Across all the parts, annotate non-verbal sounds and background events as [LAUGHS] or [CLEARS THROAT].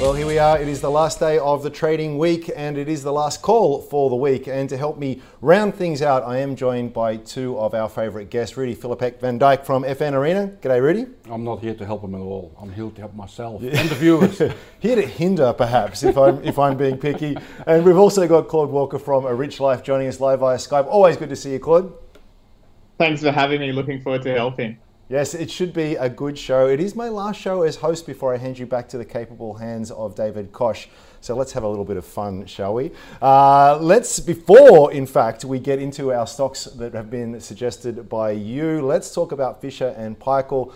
Well, here we are. It is the last day of the trading week and it is the last call for the week. And to help me round things out, I am joined by two of our favourite guests, Rudi Filapek-Vandyck from FN Arena. G'day, Rudi. I'm not here to help him at all. I'm here to help myself and the viewers. [LAUGHS] here to hinder, perhaps, if I'm, if I'm being picky. And we've also got Claude Walker from A Rich Life joining us live via Skype. Always good to see you, Claude. Thanks for having me. Looking forward to helping. Yes, it should be a good show. It is my last show as host before I hand you back to the capable hands of David Koch. So let's have a little bit of fun, shall we? Uh, let's, before, in fact, we get into our stocks that have been suggested by you, let's talk about Fisher and Paykel.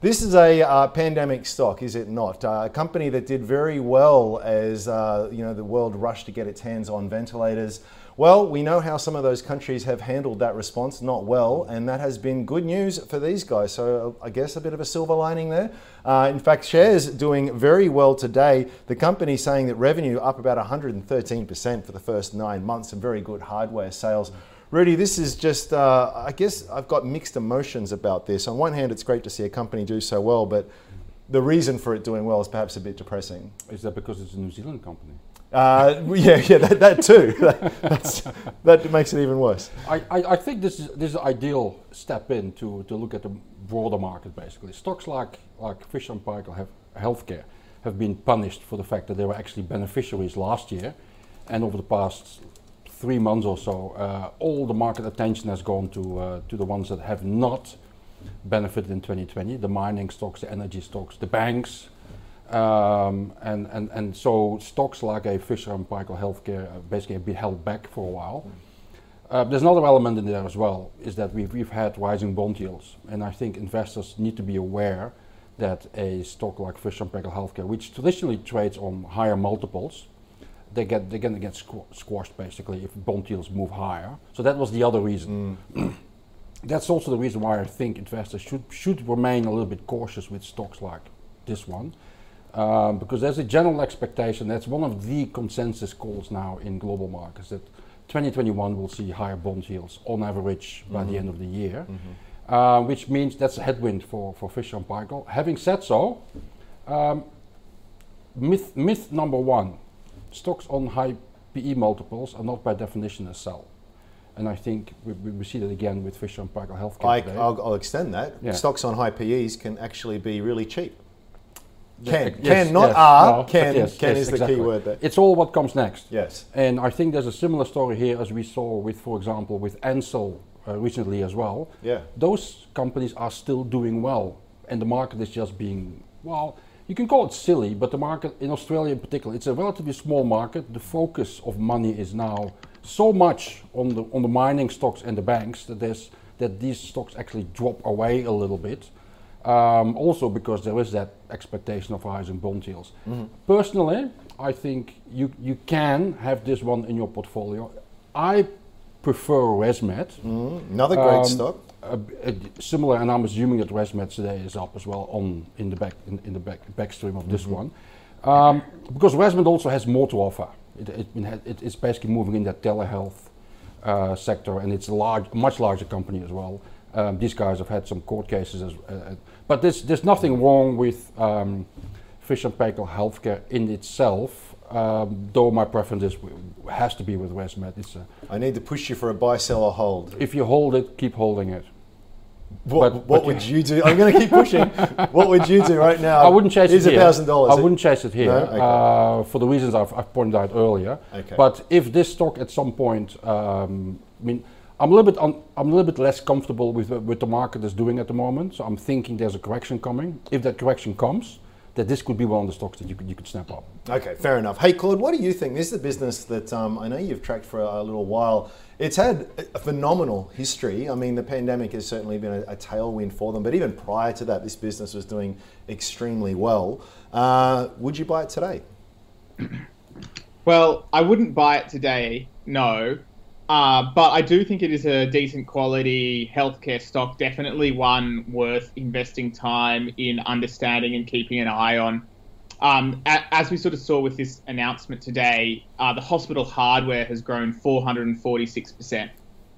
This is a uh, pandemic stock, is it not? Uh, a company that did very well as uh, you know the world rushed to get its hands on ventilators. Well, we know how some of those countries have handled that response not well, and that has been good news for these guys. So I guess a bit of a silver lining there. Uh, in fact, shares doing very well today. The company saying that revenue up about 113% for the first nine months, some very good hardware sales. Rudi, this is just, uh, I guess I've got mixed emotions about this. On one hand, it's great to see a company do so well, but the reason for it doing well is perhaps a bit depressing. Is that because it's a New Zealand company? Uh, [LAUGHS] yeah, yeah, that, that too. [LAUGHS] that, that makes it even worse. I, I, I, think this is this is ideal step in to, to look at the broader market. Basically, stocks like like Fisher and Paykel have healthcare have been punished for the fact that they were actually beneficiaries last year, and over the past three months or so, uh, all the market attention has gone to uh, to the ones that have not benefited in 2020: the mining stocks, the energy stocks, the banks um, and, and, and so stocks like a Fisher and Paykel Healthcare basically have been held back for a while. Uh, there's another element in there as well, is that we've, we've had rising bond yields. And I think investors need to be aware that a stock like Fisher and Paykel Healthcare, which traditionally trades on higher multiples, they get, they're going to get squ- squashed basically if bond yields move higher. So that was the other reason. Mm. [CLEARS THROAT] That's also the reason why I think investors should, should remain a little bit cautious with stocks like this one um, because there's a general expectation, that's one of the consensus calls now in global markets, that 2021 will see higher bond yields on average by mm-hmm. the end of the year, mm-hmm. uh, which means that's a headwind for, for Fisher and Paykel. Having said so, um, myth, myth number one, stocks on high PE multiples are not by definition a sell. And I think we, we see that again with Fisher and Paykel Healthcare. I, will extend that. Yeah. Stocks on high PEs can actually be really cheap. Can, yes, can not yes, are, no, can, yes, can is exactly. the key word there. It's all what comes next. Yes. And I think there's a similar story here as we saw with, for example, with Ansell uh, recently as well. Yeah. Those companies are still doing well, and the market is just being, well, you can call it silly, but the market in Australia in particular, it's a relatively small market. The focus of money is now so much on the on the mining stocks and the banks that there's that these stocks actually drop away a little bit. Um, also because there is that expectation of rising bond yields. Mm-hmm. Personally, I think you, you can have this one in your portfolio. I prefer ResMed. Mm-hmm. Another great um, stock. A, a similar, and I'm assuming that ResMed today is up as well on in the back in, in the back backstream of this mm-hmm. one, um, because ResMed also has more to offer. It, it, it, it's basically moving in that telehealth uh, sector, and it's a large, much larger company as well. Um, these guys have had some court cases, as, uh, but there's, there's nothing wrong with um, Fisher and Paykel healthcare in itself. Um, though my preference is has to be with ResMed. It's a I need to push you for a buy, sell, or hold. If you hold it, keep holding it. What, but, what but would [LAUGHS] you, do? I'm going to keep pushing. what would you do right now? I wouldn't chase it here. thousand dollars. I wouldn't chase it here no? okay. uh, for the reasons I've, I've, pointed out earlier. Okay. But if this stock at some point, um, I mean, I'm a little bit un, I'm a little bit less comfortable with what the market is doing at the moment. So I'm thinking there's a correction coming. If that correction comes, that this could be one of the stocks that you could you could snap up. Okay, fair enough. Hey, Claude, what do you think? This is a business that um, I know you've tracked for a, a, little while. It's had a phenomenal history. I mean, the pandemic has certainly been a, a tailwind for them, but even prior to that, this business was doing extremely well. Uh, would you buy it today? Well, I wouldn't buy it today, no. Uh, but I do think it is a decent quality healthcare stock, definitely one worth investing time in understanding and keeping an eye on. Um, as we sort of saw with this announcement today, uh, the hospital hardware has grown 446%.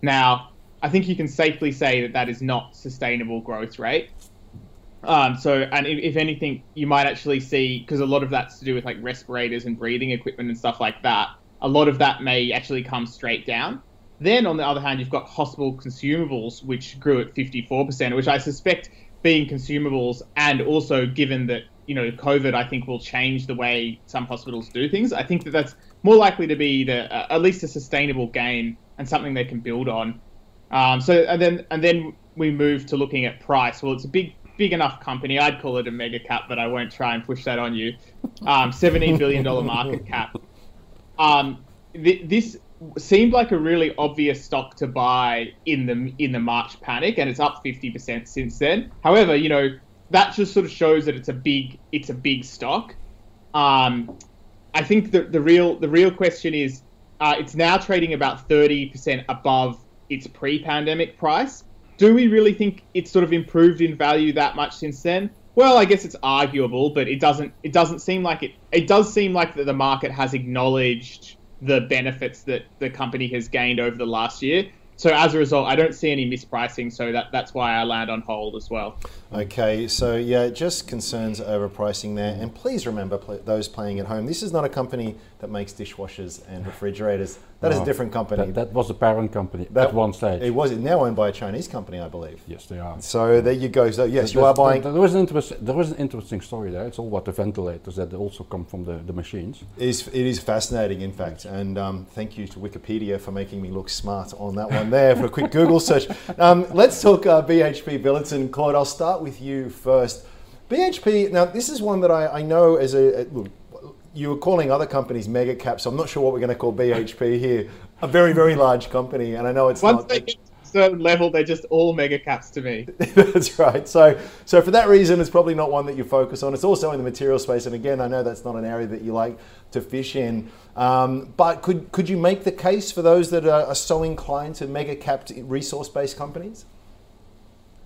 Now, I think you can safely say that that is not sustainable growth rate. Um, so, and if, if, anything, you might actually see because a lot of that's to do with like respirators and breathing equipment and stuff like that. A lot of that may actually come straight down. Then, on the other hand, you've got hospital consumables, which grew at 54%, which I suspect being consumables, and also given that you know COVID, I think will change the way some hospitals do things. I think that that's more likely to be the uh, at least a sustainable gain and something they can build on. Um, so, and then and then we move to looking at price. Well, it's a big big enough company. I'd call it a mega cap, but I won't try and push that on you. Um, $17 billion market cap. Um, th- this seemed like a really obvious stock to buy in the in the March panic, and it's up 50% since then. However, you know that just sort of shows that it's a big it's a big stock. Um, I think the the real the real question is uh, it's now trading about 30% above its pre-pandemic price do we really think it's sort of improved in value that much since then? Well, I guess it's arguable, but it doesn't. It doesn't seem like it. It does seem like that the market has acknowledged the benefits that the company has gained over the last year. So as a result, I don't see any mispricing. So that that's why I land on hold as well. Okay, so yeah, just concerns over pricing there. And please remember, pl- those playing at home, this is not a company that makes dishwashers and refrigerators. That no, is a different company. That, that, was a parent company that, at one stage. It was now owned by a Chinese company, I believe. Yes, they are. So there you go. So yes, you are buying. There was, an there was an interesting story there. It's all about the ventilators that also come from the, the machines. It is, it is fascinating, in fact. And um, thank you to Wikipedia for making me look smart on that one there for a quick Google search. [LAUGHS] Um, let's talk uh, BHP Billiton. Claude, I'll start with you first. BHP, now this is one that I, I know as a, a look, you were calling other companies mega caps. So I'm not sure what we're going to call BHP here. A very, very large company, and I know it's Once not. They get to a certain level, they're just all mega caps to me. [LAUGHS] that's right. So, so for that reason, it's probably not one that you focus on. It's also in the material space, and again, I know that's not an area that you like to fish in. Um, but could could you make the case for those that are, are so inclined to mega capped resource based companies?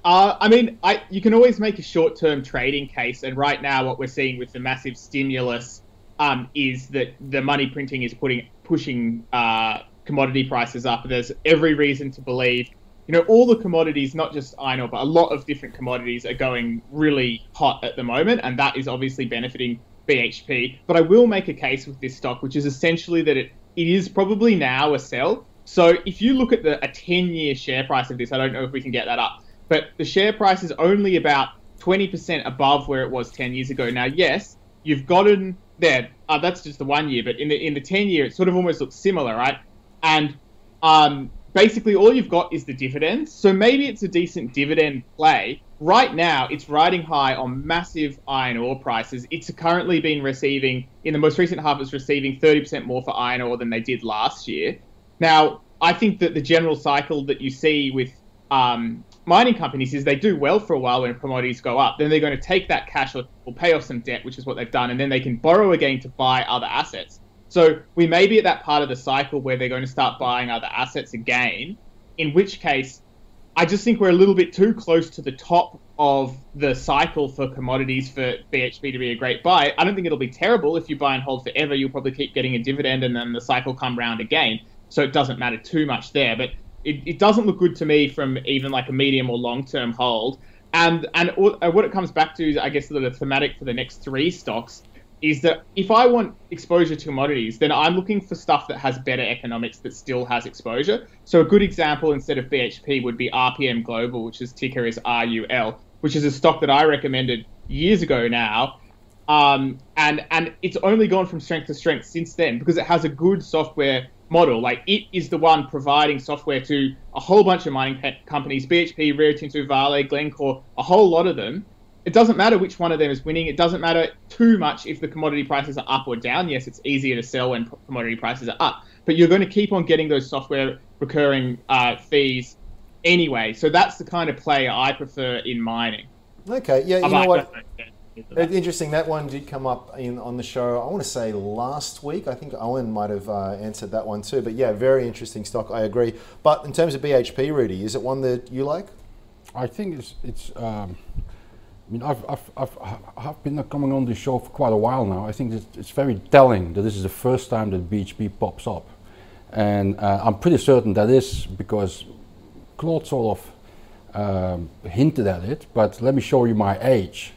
Uh, I mean, I, you can always make a short term trading case, and right now, what we're seeing with the massive stimulus um, is that the money printing is putting pushing uh, commodity prices up. There's every reason to believe, you know, all the commodities, not just iron ore, but a lot of different commodities are going really hot at the moment, and that is obviously benefiting BHP. But I will make a case with this stock, which is essentially that it, it is probably now a sell. So if you look at the a 10 year share price of this, I don't know if we can get that up, but the share price is only about 20% above where it was 10 years ago. Now, yes, you've gotten there. Uh, that's just the one year, but in the in the 10 year, it sort of almost looks similar, right? And um, basically, all you've got is the dividends. So maybe it's a decent dividend play. Right now, it's riding high on massive iron ore prices. It's currently been receiving, in the most recent half, it's receiving 30% more for iron ore than they did last year. Now, I think that the general cycle that you see with um, mining companies is they do well for a while when commodities go up. Then they're going to take that cash or, or pay off some debt, which is what they've done, and then they can borrow again to buy other assets. So we may be at that part of the cycle where they're going to start buying other assets again, in which case I just think we're a little bit too close to the top of the cycle for commodities for BHP to be a great buy. I don't think it'll be terrible if you buy and hold forever. You'll probably keep getting a dividend and then the cycle come round again. So it doesn't matter too much there. But it, it doesn't look good to me from even like a medium or long term hold. And and uh, what it comes back to is, I guess, the thematic for the next three stocks is that if I want exposure to commodities, then I'm looking for stuff that has better economics that still has exposure. So a good example instead of BHP would be RPM Global, which is ticker is RUL, which is a stock that I recommended years ago now. Um, and and it's only gone from strength to strength since then because it has a good software model. Like it is the one providing software to a whole bunch of mining companies, BHP, Rio Tinto, Vale, Glencore, a whole lot of them. it doesn't matter which one of them is winning. It doesn't matter too much if the commodity prices are up or down. Yes, it's easier to sell when commodity prices are up, but you're going to keep on getting those software recurring uh, fees anyway. So that's the kind of play I prefer in mining. Okay, yeah, you I know what? Make sense that. Interesting. That one did come up in on the show. I want to say last week. I think Owen might have uh, answered that one too. But yeah, very interesting stock. I agree. But in terms of BHP, Rudi, is it one that you like? I think it's it's. Um, I mean, I've, I've, I've, I've been coming on this show for quite a while now. I think that it's very telling that this is the first time that BHP pops up, and uh, I'm pretty certain that is because Claude sort of um, hinted at it. But let me show you my age.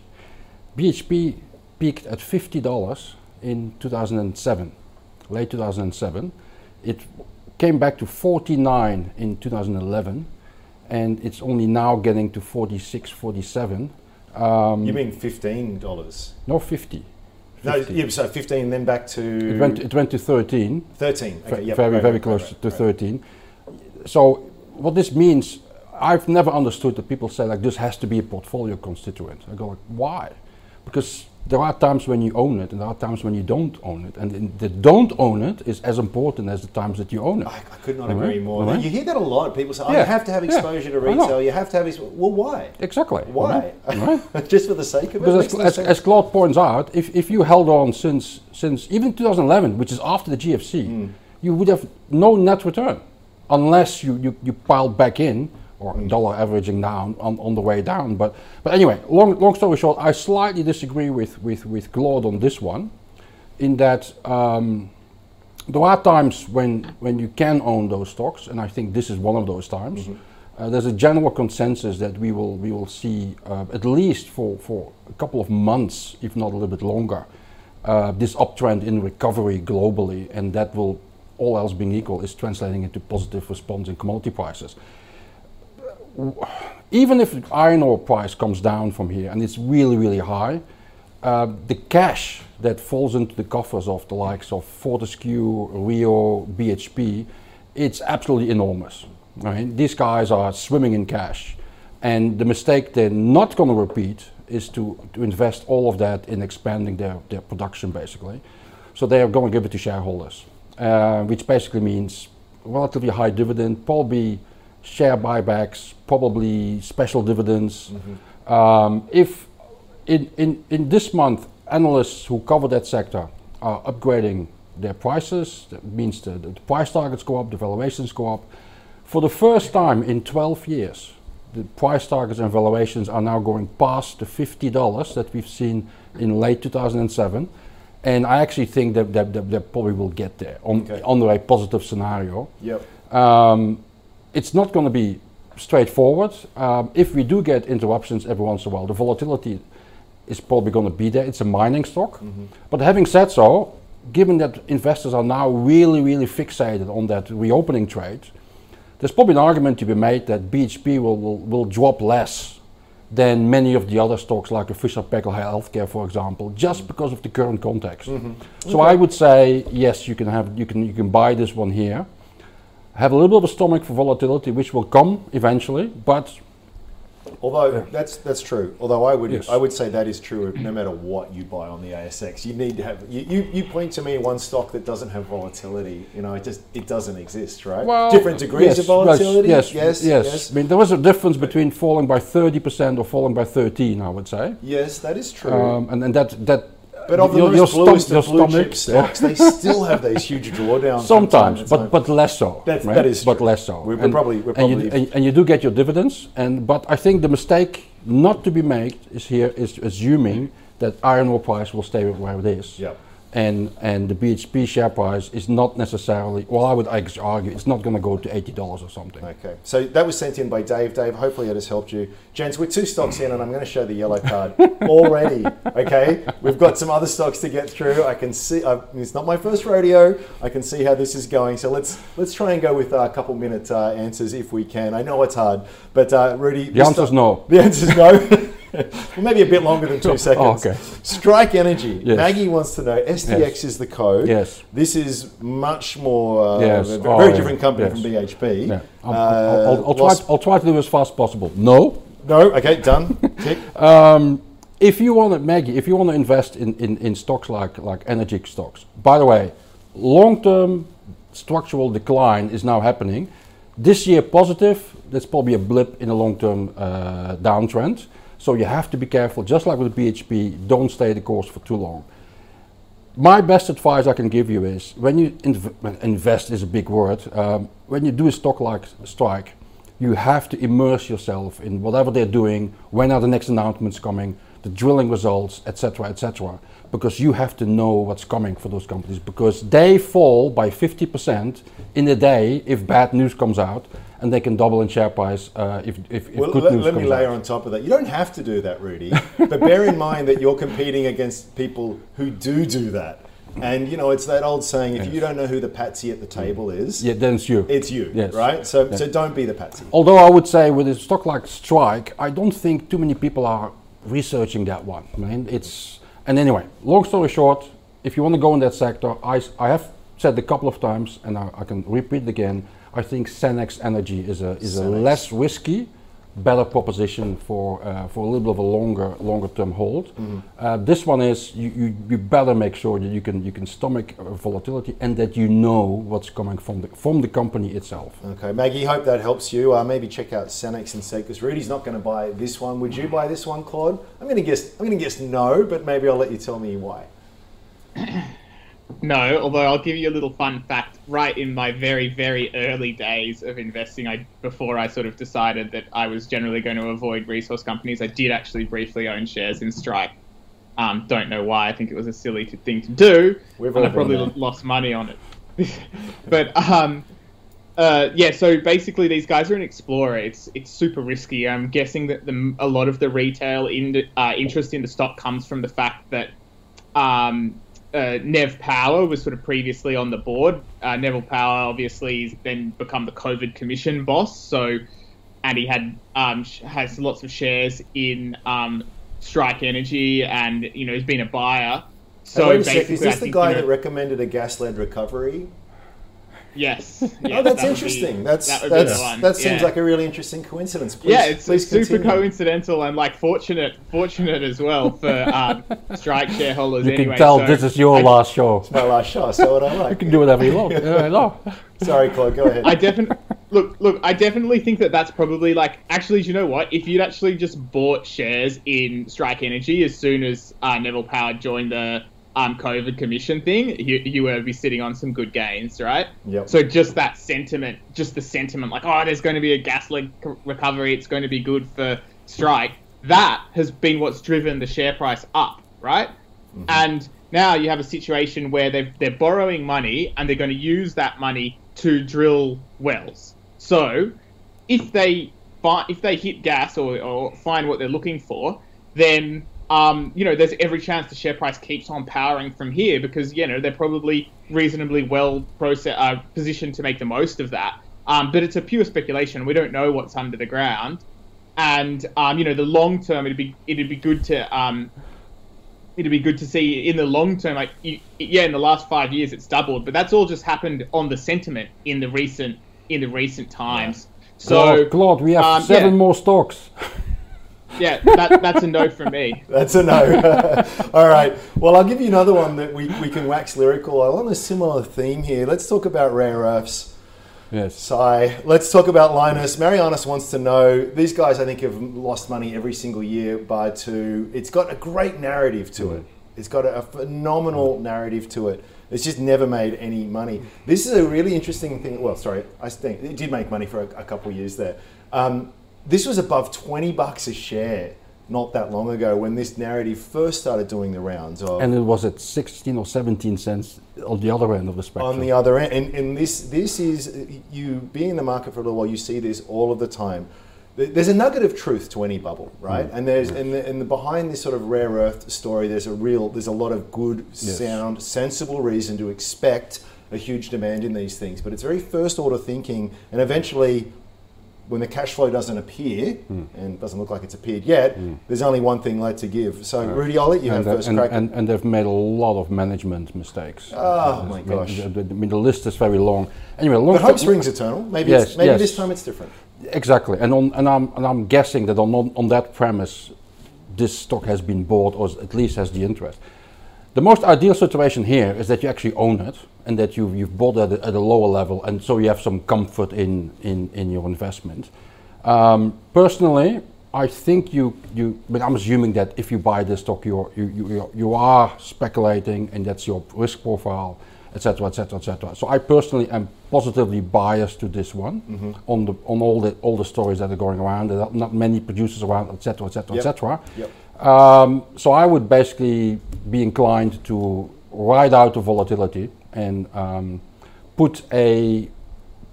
BHP peaked at fifty dollars in 2007, late 2007. It came back to 49 in 2011 and it's only now getting to 46, 47. Um, You mean fifteen dollars? no, 50. No, 50. yeah, so fifteen, then back to It went, it went to 13, thirteen. Okay, yep, very, right, very right, close right, to. 13. So, what this means, I've never understood that people say, like, this has to be a portfolio constituent. I go, like, why? Because there are times when you own it, and there are times when you don't own it. And the don't own it is as important as the times that you own it. I, I could not agree more. alright. You hear that a lot. People say, "Oh, Yeah, you have to have yeah, exposure to retail. You have to have exposure." Well, why? Exactly. Why? Right? [LAUGHS] Just for the sake of it? Because as, as, as Claude points out, if, if you held on since since even 2011, which is after the GFC, Hmm. you would have no net return unless you, you, you piled back in or Hmm. dollar averaging down on, on the way down. But but anyway, long long story short, I slightly disagree with with, with Claude on this one, in that. Um, there are times when, when you can own those stocks, and I think this is one of those times. Uh, there's a general consensus that we will we will see uh, at least for, for a couple of months, if not a little bit longer, uh, this uptrend in recovery globally, and that will, all else being equal, is translating into positive response in commodity prices. Even if iron ore price comes down from here and it's really really high, uh, the cash that falls into the coffers of the likes of Fortescue, Rio, BHP, it's absolutely enormous. Right? These guys are swimming in cash. And the mistake they're not going to repeat is to, to invest all of that in expanding their, their production, basically. So they are going to give it to shareholders, uh, which basically means relatively high dividend, probably share buybacks, probably special dividends. Um, if in, in, in this month, analysts who cover that sector are upgrading their prices. That means the, the price targets go up, the valuations go up. For the first time in 12 years, the price targets and valuations are now going past the $50 that we've seen in late 2007. And I actually think that, that, that, that probably will get there on, Okay. under a positive scenario. Yep. Um, it's not going to be straightforward. Um, if we do get interruptions every once in a while, the volatility is probably going to be there. It's a mining stock. Mm-hmm. But having said so, given that investors are now really, really fixated on that reopening trade, there's probably an argument to be made that BHP will, will, will drop less than many of the other stocks like a Fisher Paykel Healthcare, for example, just mm-hmm. because of the current context. Mm-hmm. So I would say yes, you can have you can you can buy this one here. Have a little bit of a stomach for volatility, which will come eventually, but Although that's that's true. Although I would Yes. I would say that is true no matter what you buy on the ASX. You need to have you, you, you point to me one stock that doesn't have volatility. You know, it just it doesn't exist, right? Different degrees yes, of volatility. Yes, yes, yes, yes. I mean, there was a difference between falling by 30% or falling by 13, I would say. Yes, that is true. Um, and, and that that but of the your, most your, stom- of your stomach, stocks, they still have these huge drawdowns. [LAUGHS] Sometimes, but but less so. That's- right? that is but true. less so. We're- we're probably- we're and, you, and, and you do get your dividends. And but I think the mistake not to be made is here is assuming that iron ore price will stay where it is. Yep. And and the BHP share price is not necessarily. Well, I would argue it's not going to go to eighty dollars or something. Okay, so that was sent in by Dave. Dave, hopefully it has helped you. Gents, we're two stocks in, and I'm going to show the yellow card [LAUGHS] already. Okay, we've got some other stocks to get through. I can see uh, it's not my first rodeo. I can see how this is going. So let's let's try and go with uh, a couple minute uh, answers if we can. I know it's hard, but uh, Rudi, The answer is no. The answer is no. [LAUGHS] [LAUGHS] well, maybe a bit longer than two [LAUGHS] seconds. Oh, okay. Strike Energy. Yes. Maggie wants to know. STX Yes. is the code. Yes. This is much more uh, Yes. a Oh, very yeah. different company from BHP. Yeah. I'll, Uh, I'll, I'll, try, I'll try to do as fast as possible. No. No, okay, done. [LAUGHS] Tick. Um, if you want to, Maggie, if you want to invest in, in, in stocks like, like energy stocks, by the way, long-term structural decline is now happening. This year positive, that's probably a blip in a long-term uh, downtrend. So you have to be careful, just like with BHP, don't stay the course for too long. My best advice I can give you is when you inv- invest is a big word. Um, when you do a stock like Strike, you have to immerse yourself in whatever they're doing. When are the next announcements coming? The drilling results, etc., etc. Because you have to know what's coming for those companies because they fall by 50% in a day if bad news comes out, and they can double in share price uh, if, if, if Well, good let, news let me layer out. on top of that. You don't have to do that, Rudi, but bear in mind that you're competing against people who do do that. And you know, it's that old saying: if you don't know who the patsy at the table is, Yeah, then it's you. it's you, Yes. right? So, Yeah. so don't be the patsy. Although I would say with a stock like Strike, I don't think too many people are researching that one. I mean, it's and anyway. Long story short, if you want to go in that sector, I, I have said a couple of times, and I, I can repeat it again. I think Senex Energy is a is a less risky, better proposition for uh, for a little bit of a longer longer term hold. Uh, this one is you, you, you better make sure that you can you can stomach uh, volatility and that you know what's coming from the from the company itself. Okay, Maggie, hope that helps you. Uh, maybe check out Senex and Sekus. Rudi's not going to buy this one. Would you buy this one, Claude? I'm going to guess. I'm going to guess no, but maybe I'll let you tell me why. [CLEARS THROAT] No, although I'll give you a little fun fact. Right in my very, very early days of investing, I before I sort of decided that I was generally going to avoid resource companies, I did actually briefly own shares in Strike. Um, don't know why. I think it was a silly thing to do, We've and I probably there. lost money on it. [LAUGHS] but um, uh, yeah, so basically these guys are an explorer. It's it's super risky. I'm guessing that the, a lot of the retail in, uh, interest in the stock comes from the fact that um, uh, Nev Power was sort of previously on the board. Uh, Neville Power obviously has then become the COVID commission boss. So, and he had um, has lots of shares in um, Strike Energy, and you know he's been a buyer. So Hey, wait a sec, is this the think, guy you know- that recommended a gas-led recovery? Yes. [LAUGHS] oh, that's that would be- interesting. that's that would be the that's one, that seems yeah. like a really interesting coincidence. Please, yeah, it's, please it's super continue. coincidental and like fortunate, fortunate as well for um, [LAUGHS] Strike shareholders. You anyway, can tell so this is your I- last show. It's my last shot. So what I like. You can do whatever you want. [LAUGHS] Yeah, I. Sorry, Claude. Go ahead. I definitely look. Look, I definitely think that that's probably like. Actually, do you know what? If you'd actually just bought shares in Strike Energy as soon as uh, Neville Power joined the um, COVID commission thing, you you would be sitting on some good gains, right? Yep. So just that sentiment, just the sentiment, like oh, there's going to be a gas leg recovery. It's going to be good for Strike. That has been what's driven the share price up, right? And now you have a situation where they've, they're borrowing money and they're going to use that money to drill wells. So if they find, if they hit gas or, or find what they're looking for, then um, you know there's every chance the share price keeps on powering from here because you know they're probably reasonably well process, uh, positioned to make the most of that. Um, but it's a pure speculation. We don't know what's under the ground, and um, you know the long term it'd be it'd be good to um, it'd be good to see in the long term. Like, you, yeah, in the last five years, it's doubled, but that's all just happened on the sentiment in the recent in the recent times. So, Claude, Claude, we have um, seven yeah. more stocks. [LAUGHS] yeah, that, that's a no from me. [LAUGHS] That's a no. [LAUGHS] All right. Well, I'll give you another one that we, we can wax lyrical on a similar theme here. Let's talk about rare earths. Yes. Sigh. Let's talk about Lynas. Marianus wants to know these guys, I think, have lost money every single year by two. It's got a great narrative to it. It's got a, a phenomenal narrative to it. It's just never made any money. This is a really interesting thing. Well, sorry, I think it did make money for a, a couple of years there. Um, this was above 20 bucks a share not that long ago when this narrative first started doing the rounds of And it was at 16 or 17 cents on the other end of the spectrum. on the other end. And, and this this is you being in the market for a little while. You see this all of the time. There's a nugget of truth to any bubble, right? Mm. And there's and, the, and the, behind this sort of rare earth story, there's a real there's a lot of good, sound, sensible reason to expect a huge demand in these things. But it's very first order thinking, and eventually. When the cash flow doesn't appear, Mm. and doesn't look like it's appeared yet, there's only one thing left to give. So, Rudy, I'll let you have and, that- first and, crack. and, and they've made a lot of management mistakes. Oh, my I mean, gosh. I mean, the list is very long. Anyway, long but hope springs eternal. Maybe Yes, maybe yes. this time it's different. Exactly, and on, and I'm and I'm guessing that on, on that premise, this stock has been bought or at least has the interest. The most ideal situation here is that you actually own it and that you, you've bought it at, at a lower level and so you have some comfort in, in, in your investment. Um, personally, I think you, you, but I'm assuming that if you buy this stock, you're, you, you, you are speculating and that's your risk profile, etc., etc., etc. So I personally am positively biased to this one mm-hmm. on the on all the all the stories that are going around. There are not many producers around, etc., etc., etc. Um, so I would basically be inclined to ride out the volatility and um, put a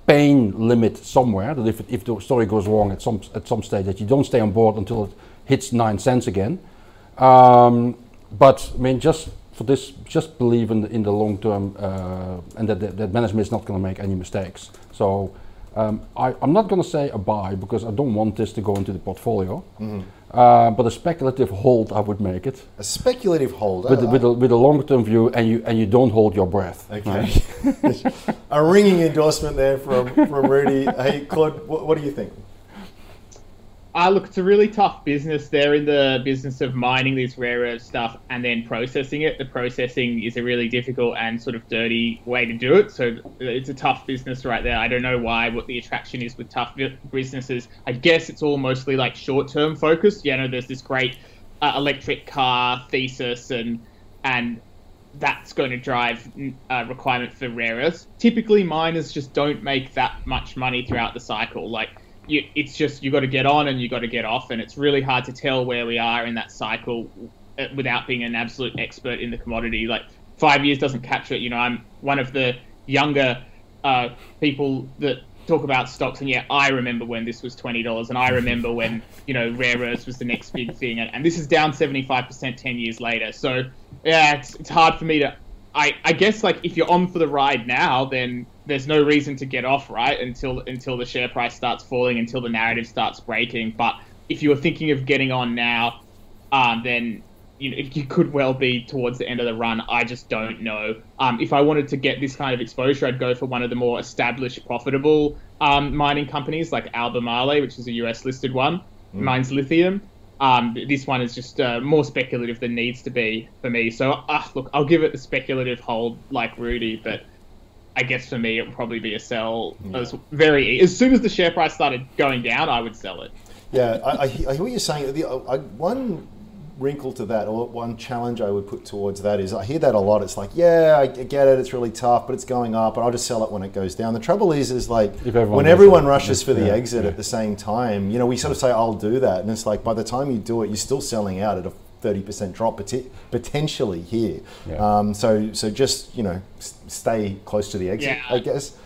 pain limit somewhere. That if, if the story goes wrong at some at some stage, that you don't stay on board until it hits nine cents again. Um, but I mean, just for this, just believe in the, in the long term, uh, and that, that, that management is not going to make any mistakes. So um, I, am not going to say a buy because I don't want this to go into the portfolio. Mm-hmm. Uh, but a speculative hold, I would make it. A speculative hold, with, with, a, with a longer term view, and you and you don't hold your breath. Okay. Right? [LAUGHS] a ringing endorsement there from from Rudi. hey, Claude, what, what do you think? Uh, look, it's a really tough business. They're in the business of mining this rare earth stuff and then processing it. The processing is a really difficult and sort of dirty way to do it. So it's a tough business right there. I don't know why, what the attraction is with tough businesses. I guess it's all mostly like short term focused. You know, there's this great uh, electric car thesis and, and that's going to drive a uh, requirement for rare earths. Typically, miners just don't make that much money throughout the cycle. Like, you, it's just you got to get on and you got to get off, and it's really hard to tell where we are in that cycle uh, without being an absolute expert in the commodity. Like five years doesn't capture it. You know, I'm one of the younger uh, people that talk about stocks, and yeah, I remember when this was twenty dollars, and I remember when you know rare earths was the next big thing, and, and this is down seventy five percent ten years later. So yeah, it's, it's hard for me to. I, I guess like if you're on for the ride now, then there's no reason to get off right until until the share price starts falling, until the narrative starts breaking. But if you were thinking of getting on now, um, then you know you could well be towards the end of the run. I just don't know. Um, if I wanted to get this kind of exposure, I'd go for one of the more established, profitable um, mining companies like Albemarle, which is a US listed one, mm. mines lithium. Um, this one is just uh, more speculative than needs to be for me. So, uh, look, I'll give it the speculative hold like Rudi, but I guess for me, it would probably be a sell. Yeah. As very as soon as the share price started going down, I would sell it. Yeah, I, I, hear what you're saying. The, I, one wrinkle to that, or one challenge I would put towards that is I hear that a lot. It's like, yeah, I get it, it's really tough, but it's going up, and I'll just sell it when it goes down. The trouble is, is like everyone when everyone rushes for the yeah, exit yeah. at the same time, you know, we sort of say, I'll do that, and it's like by the time you do it, you're still selling out at a 30% drop potentially here. Yeah. Um, so, so just, you know, stay close to the exit, yeah. I guess.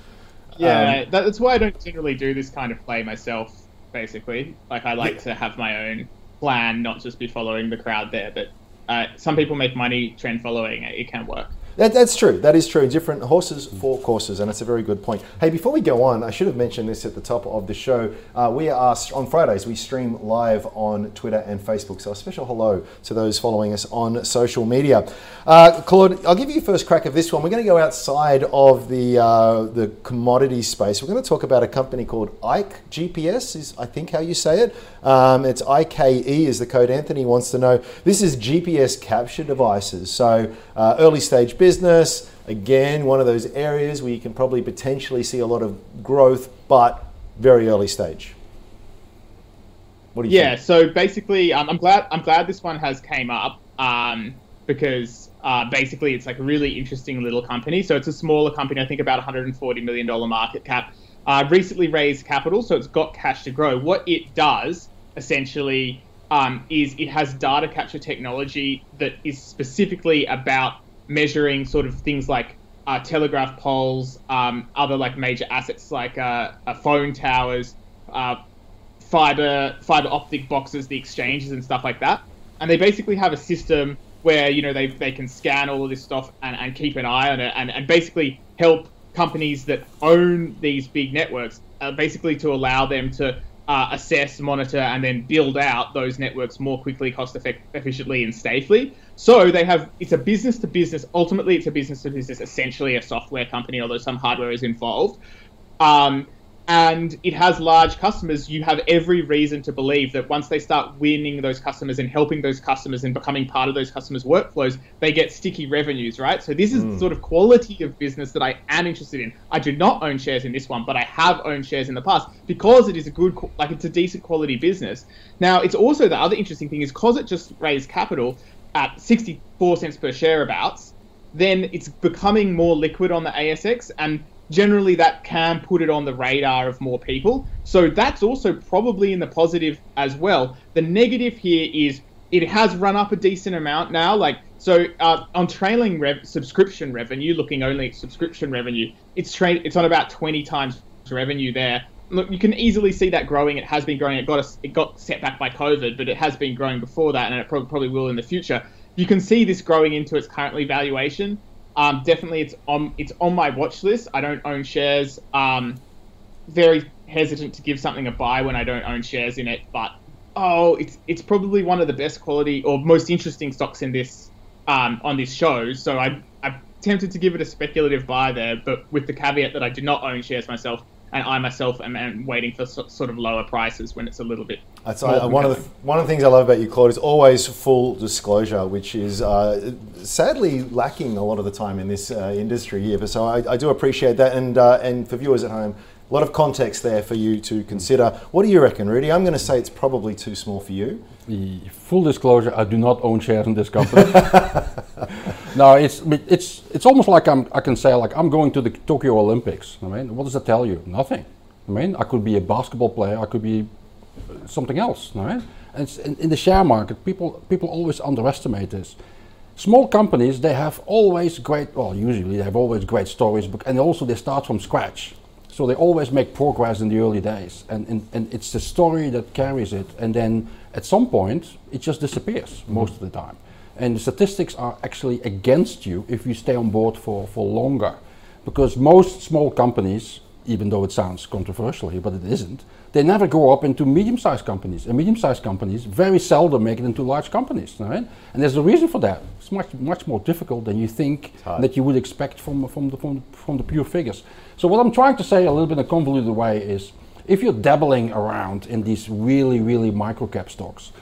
Yeah, um, that's why I don't generally do this kind of play myself, basically. Like, I like yeah. to have my own plan, not just be following the crowd there. But uh, some people make money trend following, it can work. That, that's true. That is true. Different horses for courses, and it's a very good point. Hey, before we go on, I should have mentioned this at the top of the show. Uh, we are on Fridays. We stream live on Twitter and Facebook. So a special hello to those following us on social media. Uh, Claude, I'll give you first crack of this one. We're going to go outside of the uh, the commodity space. We're going to talk about a company called Ike GPS. Is I think how you say it. Um, it's IKE is the code. Anthony wants to know. This is GPS capture devices. So uh, early stage business. Again, one of those areas where you can probably potentially see a lot of growth, but very early stage. What do you yeah, think? so basically, um, I'm glad I'm glad this one has came up um, because uh, basically it's like a really interesting little company. So it's a smaller company, I think about 140 million dollar market cap. Uh, recently raised capital, so it's got cash to grow. What it does essentially um, is it has data capture technology that is specifically about measuring sort of things like uh, telegraph poles, um, other like major assets like uh, uh, phone towers, uh, fiber fiber optic boxes, the exchanges and stuff like that. And they basically have a system where you know they, they can scan all of this stuff and, and keep an eye on it and, and basically help companies that own these big networks uh, basically to allow them to uh, assess, monitor, and then build out those networks more quickly, cost efficiently, and safely. So they have it's a business to business. Ultimately, it's a business to business, essentially a software company, although some hardware is involved. Um, and it has large customers, you have every reason to believe that once they start winning those customers and helping those customers and becoming part of those customers' workflows, they get sticky revenues, right? So this is the hmm. sort of quality of business that I am interested in. I do not own shares in this one, but I have owned shares in the past because it is a good, like it's a decent quality business. Now, it's also the other interesting thing is because it just raised capital at 64 cents per share abouts, then it's becoming more liquid on the ASX and generally that can put it on the radar of more people. So that's also probably in the positive as well. The negative here is it has run up a decent amount now. Like so, uh, on trailing rev- subscription revenue, looking only at subscription revenue, it's tra- it's on about twenty times revenue there. Look, you can easily see that growing. It has been growing. It got a, it got set back by COVID, but it has been growing before that, and it probably, probably will in the future. You can see this growing into its currently valuation. Um, definitely, it's on it's on my watch list. I don't own shares. Um, very hesitant to give something a buy when I don't own shares in it, but oh, it's it's probably one of the best quality or most interesting stocks in this um, on this show. So I I'm tempted to give it a speculative buy there, but with the caveat that I do not own shares myself, and I myself am, am waiting for so, sort of lower prices when it's a little bit. That's I, one of the one of the things I love about you, Claude, is always full disclosure, which is uh, sadly lacking a lot of the time in this uh, industry here. But so I, I do appreciate that, and uh, and for viewers at home, a lot of context there for you to consider. What do you reckon, Rudi? I'm going to say it's probably too small for you. The full disclosure: I do not own shares in this company. [LAUGHS] no, it's it's it's almost like I'm I can say like I'm going to the Tokyo Olympics. I mean, what does that tell you? Nothing. I mean, I could be a basketball player. I could be something else, right? And in, in, the share market, people people always underestimate this. Small companies they have always great, well, usually they have always great stories, but and also they start from scratch, so they always make progress in the early days, and and, and it's the story that carries it, and then at some point it just disappears mm-hmm. most of the time, and the statistics are actually against you if you stay on board for for longer, because most small companies, even though it sounds controversial here, but it isn't they never grow up into medium-sized companies. And medium-sized companies very seldom make it into large companies, right? And there's a reason for that. It's much much more difficult than you think that you would expect from from the from, from the pure figures. So what I'm trying to say a little bit in a convoluted way is, if you're dabbling around in these really really micro-cap stocks,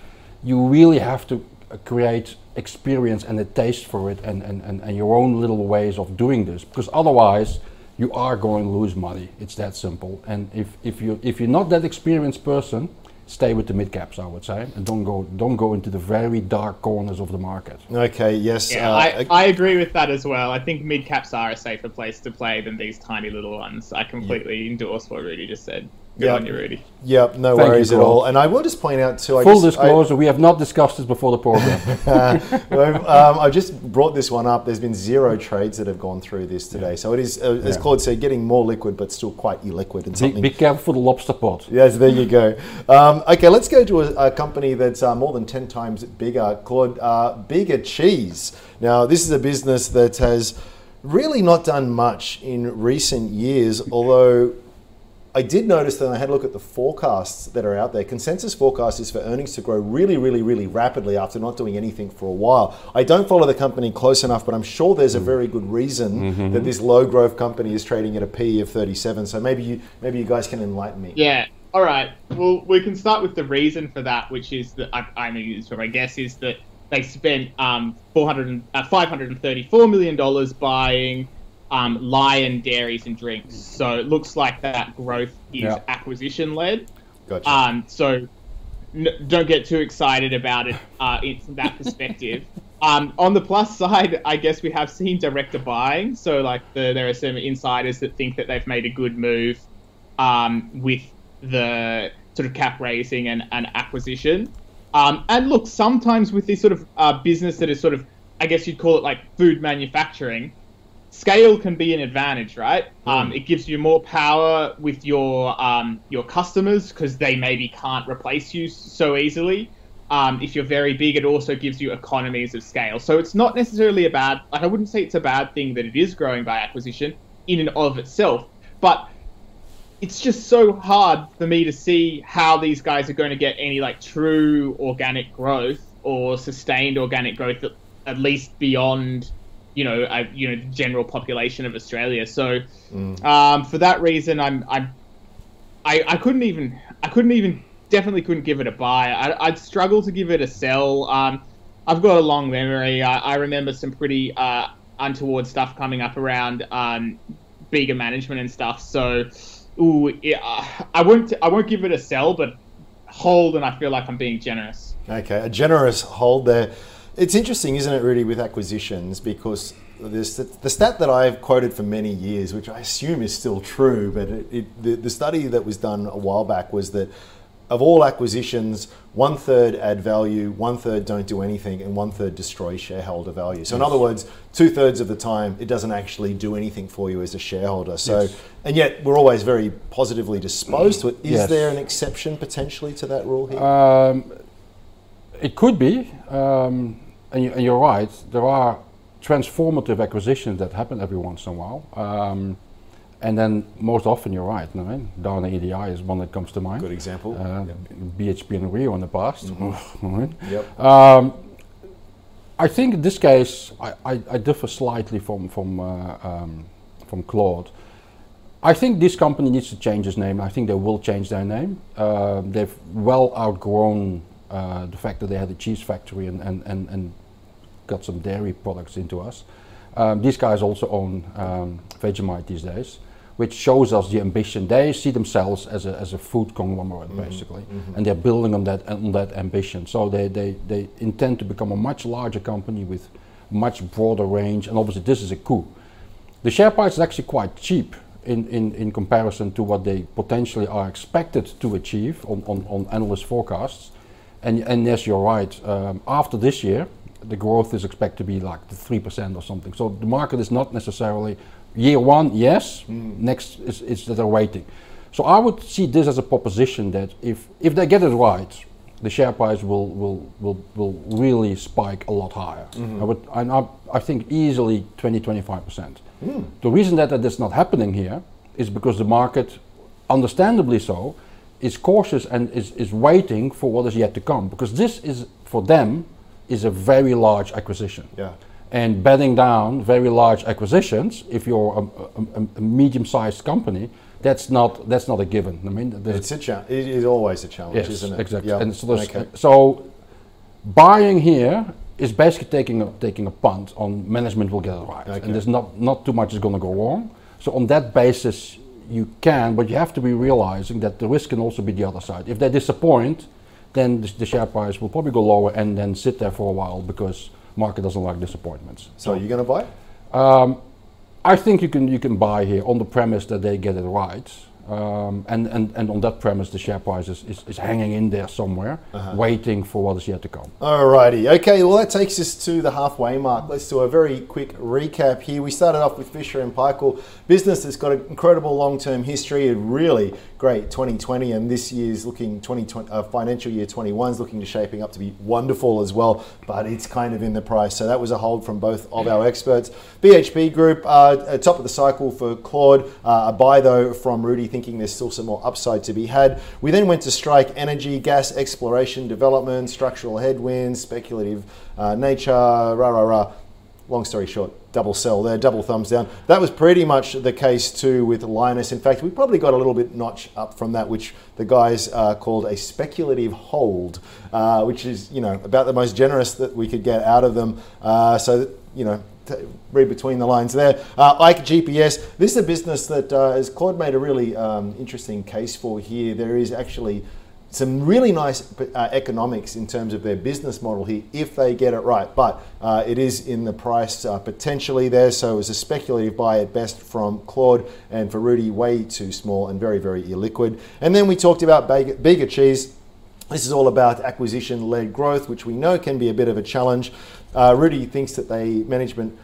you really have to create experience and a taste for it and, and, and, and your own little ways of doing this because otherwise you are going to lose money. It's that simple. And if, if you if you're not that experienced person, stay with the mid caps, I would say, and don't go don't go into the very dark corners of the market. Okay. Yes. Yeah, uh, I, I agree with that as well. I think mid caps are a safer place to play than these tiny little ones. I completely yeah. endorse what Rudi just said. Good yep. on you, Rudi. Yep, no Thank worries at all. And I will just point out too. I Full just, disclosure: I, we have not discussed this before the program. [LAUGHS] um, I just brought this one up. There's been zero trades that have gone through this today, yeah. so it is, uh, as yeah. Claude said, getting more liquid, but still quite illiquid and something. Be, be careful for the lobster pot. Yes, there you go. Um, okay, let's go to a, a company that's uh, more than ten times bigger. Claude, uh, Bega Cheese. Now, this is a business that has really not done much in recent years, although I did notice that I had a look at the forecasts that are out there. Consensus forecast is for earnings to grow really, really, really rapidly after not doing anything for a while. I don't follow the company close enough, but I'm sure there's a mm. very good reason mm-hmm. that this low growth company is trading at a PE of 37. So maybe you maybe you guys can enlighten me. Yeah. All right. Well, we can start with the reason for that, which is that I, I mean, I guess is that they spent um, 400, uh, 534 million dollars buying um, Lion Dairies and Drinks. So it looks like that growth is acquisition led. Gotcha. Um, so n- don't get too excited about it uh, in, from that perspective. [LAUGHS] um, on the plus side, I guess we have seen director buying. So like the, there are some insiders that think that they've made a good move um, with the sort of cap raising and, and acquisition. Um, and look, sometimes with this sort of uh, business that is sort of, I guess you'd call it like food manufacturing, scale can be an advantage, right? Mm. Um, it gives you more power with your um, your customers because they maybe can't replace you so easily. Um, if you're very big, it also gives you economies of scale. So it's not necessarily a bad. Like I wouldn't say it's a bad thing that it is growing by acquisition in and of itself, but it's just so hard for me to see how these guys are going to get any like true organic growth or sustained organic growth at, at least beyond you know, you know, general population of Australia. So, mm. um, for that reason, I'm I'm I, I couldn't even I couldn't even definitely couldn't give it a buy. I, would struggle to give it a sell. Um, I've got a long memory. I, I remember some pretty uh, untoward stuff coming up around um, Bega management and stuff. So, ooh, yeah, I won't I won't give it a sell, but hold, and I feel like I'm being generous. Okay, a generous hold there. It's interesting, isn't it, Rudi, with acquisitions because this, the stat that I've quoted for many years, which I assume is still true, but it, it, the, the study that was done a while back was that of all acquisitions, one third add value, one third don't do anything, and one third destroy shareholder value. So, yes. in other words, two thirds of the time, it doesn't actually do anything for you as a shareholder. So, yes. and yet we're always very positively disposed to it. Is yes. there an exception potentially to that rule here? Um, it could be, um, and, you, are right. There are transformative acquisitions that happen every once in a while. Um, and then most often you're right. No, right? Downer EDI is one that comes to mind. Good example. Uh, yep. BHP and Rio in the past. Mm-hmm. [LAUGHS] yep. Um, I think in this case I, I, I differ slightly from from uh, um, from Claude. I think this company needs to change its name. I think they will change their name. Uh, they've well outgrown uh, the fact that they had a cheese factory and, and, and, and got some dairy products into us. Um, these guys also own um, Vegemite these days which shows us the ambition. They see themselves as a, as a food conglomerate, mm-hmm. basically, mm-hmm. and they're building on that on that ambition. So they, they, they intend to become a much larger company with much broader range, and obviously this is a coup. The share price is actually quite cheap in, in, in comparison to what they potentially are expected to achieve on, on, on analyst forecasts. And, and yes, you're right. Um, after this year, the growth is expected to be like the 3% or something. So the market is not necessarily year one, yes. Mm. Next is, is that they're waiting. So I would see this as a proposition that if, if they get it right, the share price will, will, will, will really spike a lot higher. Mm-hmm. I, would, I, I think easily 20, 25%. Mm. The reason that that is not happening here is because the market, understandably so, is cautious and is, is waiting for what is yet to come. Because this is, for them, is a very large acquisition. Yeah and betting down very large acquisitions, if you're a, a, a medium-sized company, that's not that's not a given. I mean, it's a cha- it is always a challenge, yes, isn't it? Exactly. And so, okay. so buying here is basically taking a, taking a punt on management will get it right, okay. and there's not not too much is going to go wrong. So on that basis, you can, but you have to be realizing that the risk can also be the other side. If they disappoint, then the, the share price will probably go lower and then sit there for a while because market doesn't like disappointments. So, are you going to buy? Um, I think you can you can buy here on the premise that they get it right. Um, and, and, and on that premise, the share price is, is, is hanging in there somewhere, uh-huh. waiting for what is yet to come. Alrighty, okay, well, that takes us to the halfway mark. Let's do a very quick recap here. We started off with Fisher and Paykel, business that's got an incredible long term history, It really great 2020, and this year's looking 2020, uh, financial year 21 is looking to shaping up to be wonderful as well, but it's kind of in the price. So that was a hold from both of our experts. BHP Group, uh, top of the cycle for Claude, uh, a buy though from Rudi thinking there's still some more upside to be had. We then went to strike energy, gas exploration, development, structural headwinds, speculative uh, nature, rah, rah, rah. Long story short, double sell there, double thumbs down. That was pretty much the case too with Lynas. In fact, we probably got a little bit notch up from that, which the guys uh, called a speculative hold, uh, which is you know about the most generous that we could get out of them. Uh, so you know read between the lines there. Uh, Ike GPS, this is a business that, uh, as Claude made a really um, interesting case for here, there is actually some really nice uh, economics in terms of their business model here if they get it right. But uh, it is in the price uh, potentially there, so it was a speculative buy at best from Claude, and for Rudi, way too small and very, very illiquid. And then we talked about Bega Cheese. This is all about acquisition led growth, which we know can be a bit of a challenge. Uh, Rudi thinks that they management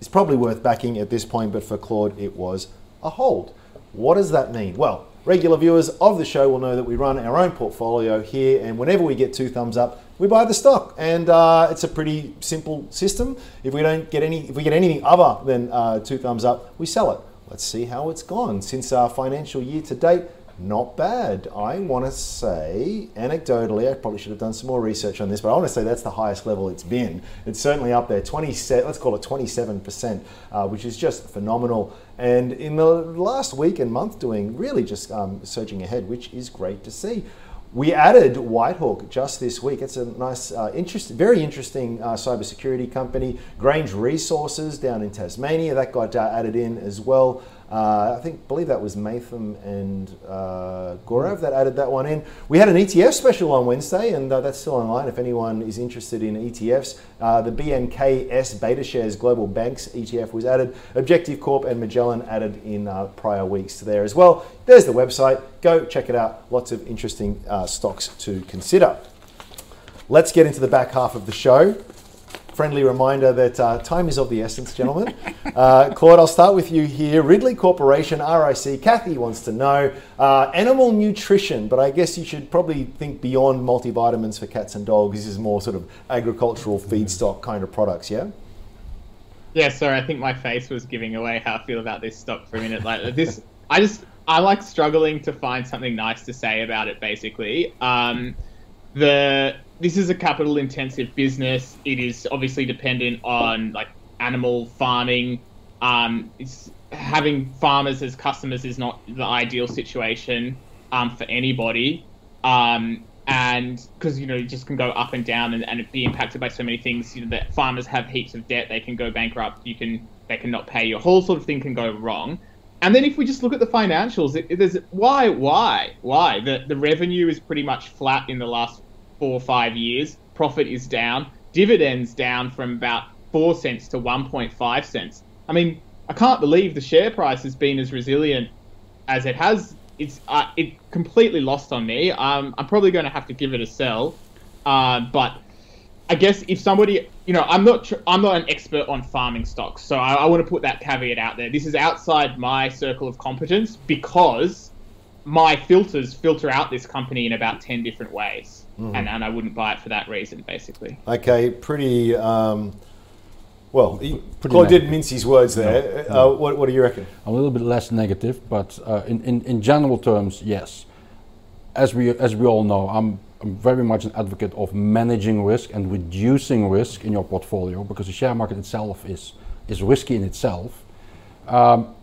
is probably worth backing at this point, but for Claude, it was a hold. What does that mean? Well, regular viewers of the show will know that we run our own portfolio here, and whenever we get two thumbs up, we buy the stock, and uh, it's a pretty simple system. If we don't get any, if we get anything other than uh, two thumbs up, we sell it. Let's see how it's gone since our financial year to date. Not bad. I want to say, anecdotally, I probably should have done some more research on this, but I want to say that's the highest level it's been. It's certainly up there, 27, let's call it 27%, uh, which is just phenomenal. And in the last week and month, doing really just um, surging ahead, which is great to see. We added Whitehawk just this week. It's a nice, uh, interest, very interesting uh, cybersecurity company. Grange Resources down in Tasmania that got uh, added in as well. Uh, I think, believe that was Matham and uh, Gorav that added that one in. We had an ETF special on Wednesday, and uh, that's still online if anyone is interested in ETFs. Uh, the BNKS Beta Shares Global Banks ETF was added. Objective Corp and Magellan added in uh, prior weeks there as well. There's the website. Go check it out. Lots of interesting uh, stocks to consider. Let's get into the back half of the show friendly reminder that uh, time is of the essence, gentlemen. [LAUGHS] Uh, Claude, I'll start with you here. Ridley Corporation, RIC. Kathy wants to know uh, animal nutrition, but I guess you should probably think beyond multivitamins for cats and dogs. This is more sort of agricultural feedstock kind of products, yeah? Yeah, sorry, I think my face was giving away how I feel about this stock for a minute. Like this, I just I like struggling to find something nice to say about it. Basically, um, the this is a capital intensive business. It is obviously dependent on like animal farming. Um, having farmers as customers is not the ideal situation um, for anybody. Um, and because you know it just can go up and down and, and be impacted by so many things. You know that farmers have heaps of debt. They can go bankrupt. You can they cannot pay. Your whole sort of thing can go wrong. And then if we just look at the financials, it, it, there's why why why the the revenue is pretty much flat in the last four or five years. Profit is down. Dividends down from about four cents to 1.5 cents. I mean, I can't believe the share price has been as resilient as it has. It's uh, it completely lost on me. Um, I'm probably going to have to give it a sell, uh, but I guess if somebody, you know, I'm not tr- I'm not an expert on farming stocks, so I, I want to put that caveat out there. This is outside my circle of competence because my filters filter out this company in about ten different ways. Mm-hmm. And, and I wouldn't buy it for that reason, basically. Okay, pretty. Um, well, he, Claude did mince his words there. No, no. Uh, what, what, do you reckon? A little bit less negative, but uh, in, in, in general terms, yes. As we, as we all know, I'm, I'm very much an advocate of managing risk and reducing risk in your portfolio because the share market itself is, is risky in itself. Um,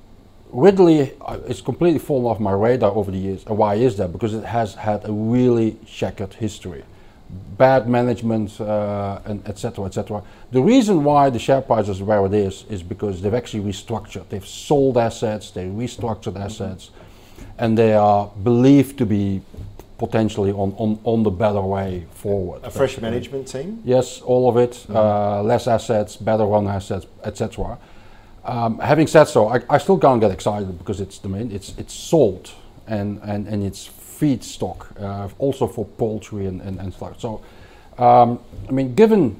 Ridley uh, is completely fallen off my radar over the years. And why is that? Because it has had a really checkered history, bad management, uh, and etc. etc. The reason why the share price is where it is is because they've actually restructured. They've sold assets, they restructured assets, and they are believed to be potentially on, on, on the better way forward. A fresh management team? Yes, all of it. Mm-hmm. Uh, less assets, better run assets, etc. Um, having said so, I, I, still can't get excited because it's the main, it's it's salt and and and it's feedstock uh, also for poultry and and, and stuff. So, um, I mean, given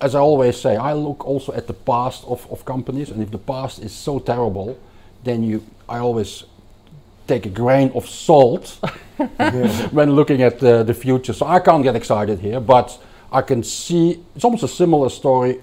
as I always say, I look also at the past of, of companies, and if the past is so terrible, then you I always take a grain of salt [LAUGHS] [LAUGHS] when looking at the, the future. So I can't get excited here, but I can see it's almost a similar story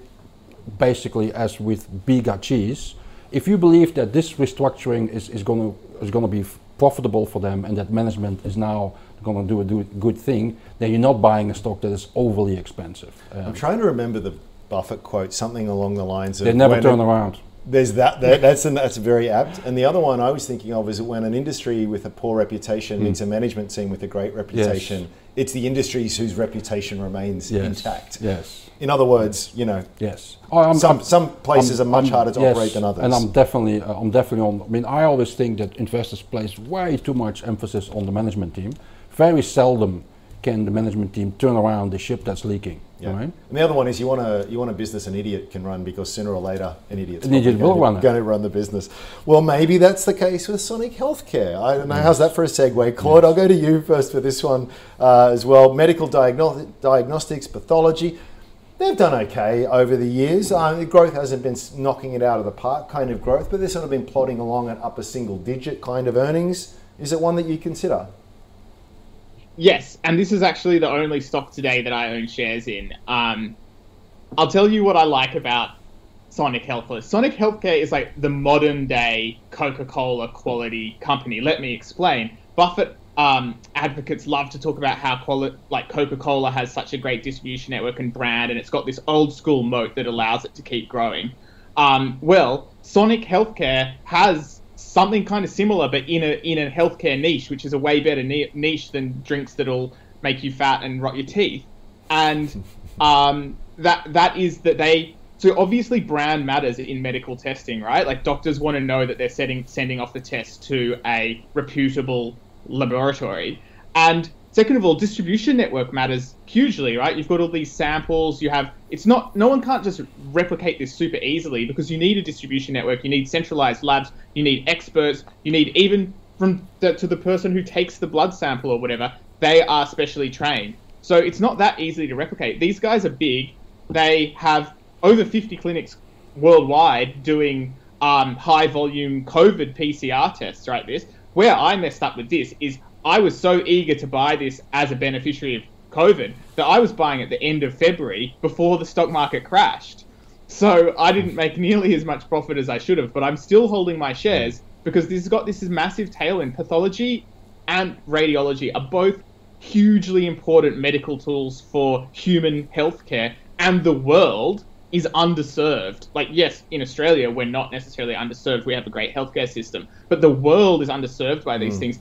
basically as with Bega Cheese, if you believe that this restructuring is, is going to is going to be profitable for them and that management is now going to do a do good thing, then you're not buying a stock that is overly expensive. Um, I'm trying to remember the Buffett quote, something along the lines of they never turn it, around. There's that, that that's an, that's very apt. And the other one I was thinking of is when an industry with a poor reputation mm. meets a management team with a great reputation. Yes. It's the industries whose reputation remains yes. intact. Yes. In other words, you know, yes, oh, I'm, some I'm, some places I'm, are much harder to yes, operate than others. And I'm definitely, uh, I'm definitely on. I mean, I always think that investors place way too much emphasis on the management team. Very seldom can the management team turn around the ship that's leaking. Yeah. Right? And the other one is you want a you want a business an idiot can run because sooner or later an idiot's an idiot will run going to run the business. Well, maybe that's the case with Sonic Healthcare. I don't know. Yes. How's that for a segue, Claude? Yes. I'll go to you first for this one uh, as well. Medical diagno- diagnostics, pathology they've done okay over the years. Uh, the growth hasn't been knocking it out of the park kind of growth, but they've sort of been plodding along at upper single digit kind of earnings. Is it one that you consider? Yes, and this is actually the only stock today that I own shares in. Um, I'll tell you what I like about Sonic Healthcare. Sonic Healthcare is like the modern day Coca Cola quality company. Let me explain. Buffett um, advocates love to talk about how quali- like Coca-Cola has such a great distribution network and brand, and it's got this old school moat that allows it to keep growing. Um, well, Sonic Healthcare has something kind of similar, but in a in a healthcare niche, which is a way better niche than drinks that'll make you fat and rot your teeth. And um, that that is that they so obviously brand matters in medical testing, right? Like doctors want to know that they're setting sending off the test to a reputable laboratory. And second of all, distribution network matters hugely, right? You've got all these samples, you have it's not no one can't just replicate this super easily because you need a distribution network, you need centralized labs, you need experts, you need even from the, to the person who takes the blood sample or whatever, they are specially trained. So it's not that easy to replicate. These guys are big. They have over 50 clinics worldwide doing um, high volume COVID PCR tests, right? This where I messed up with this is I was so eager to buy this as a beneficiary of COVID that I was buying at the end of February before the stock market crashed. So I didn't make nearly as much profit as I should have, but I'm still holding my shares because this has got this is massive tailwind. Pathology and radiology are both hugely important medical tools for human healthcare, and the world is underserved. Like, yes, in Australia, we're not necessarily underserved. We have a great healthcare system, but the world is underserved by these mm. things.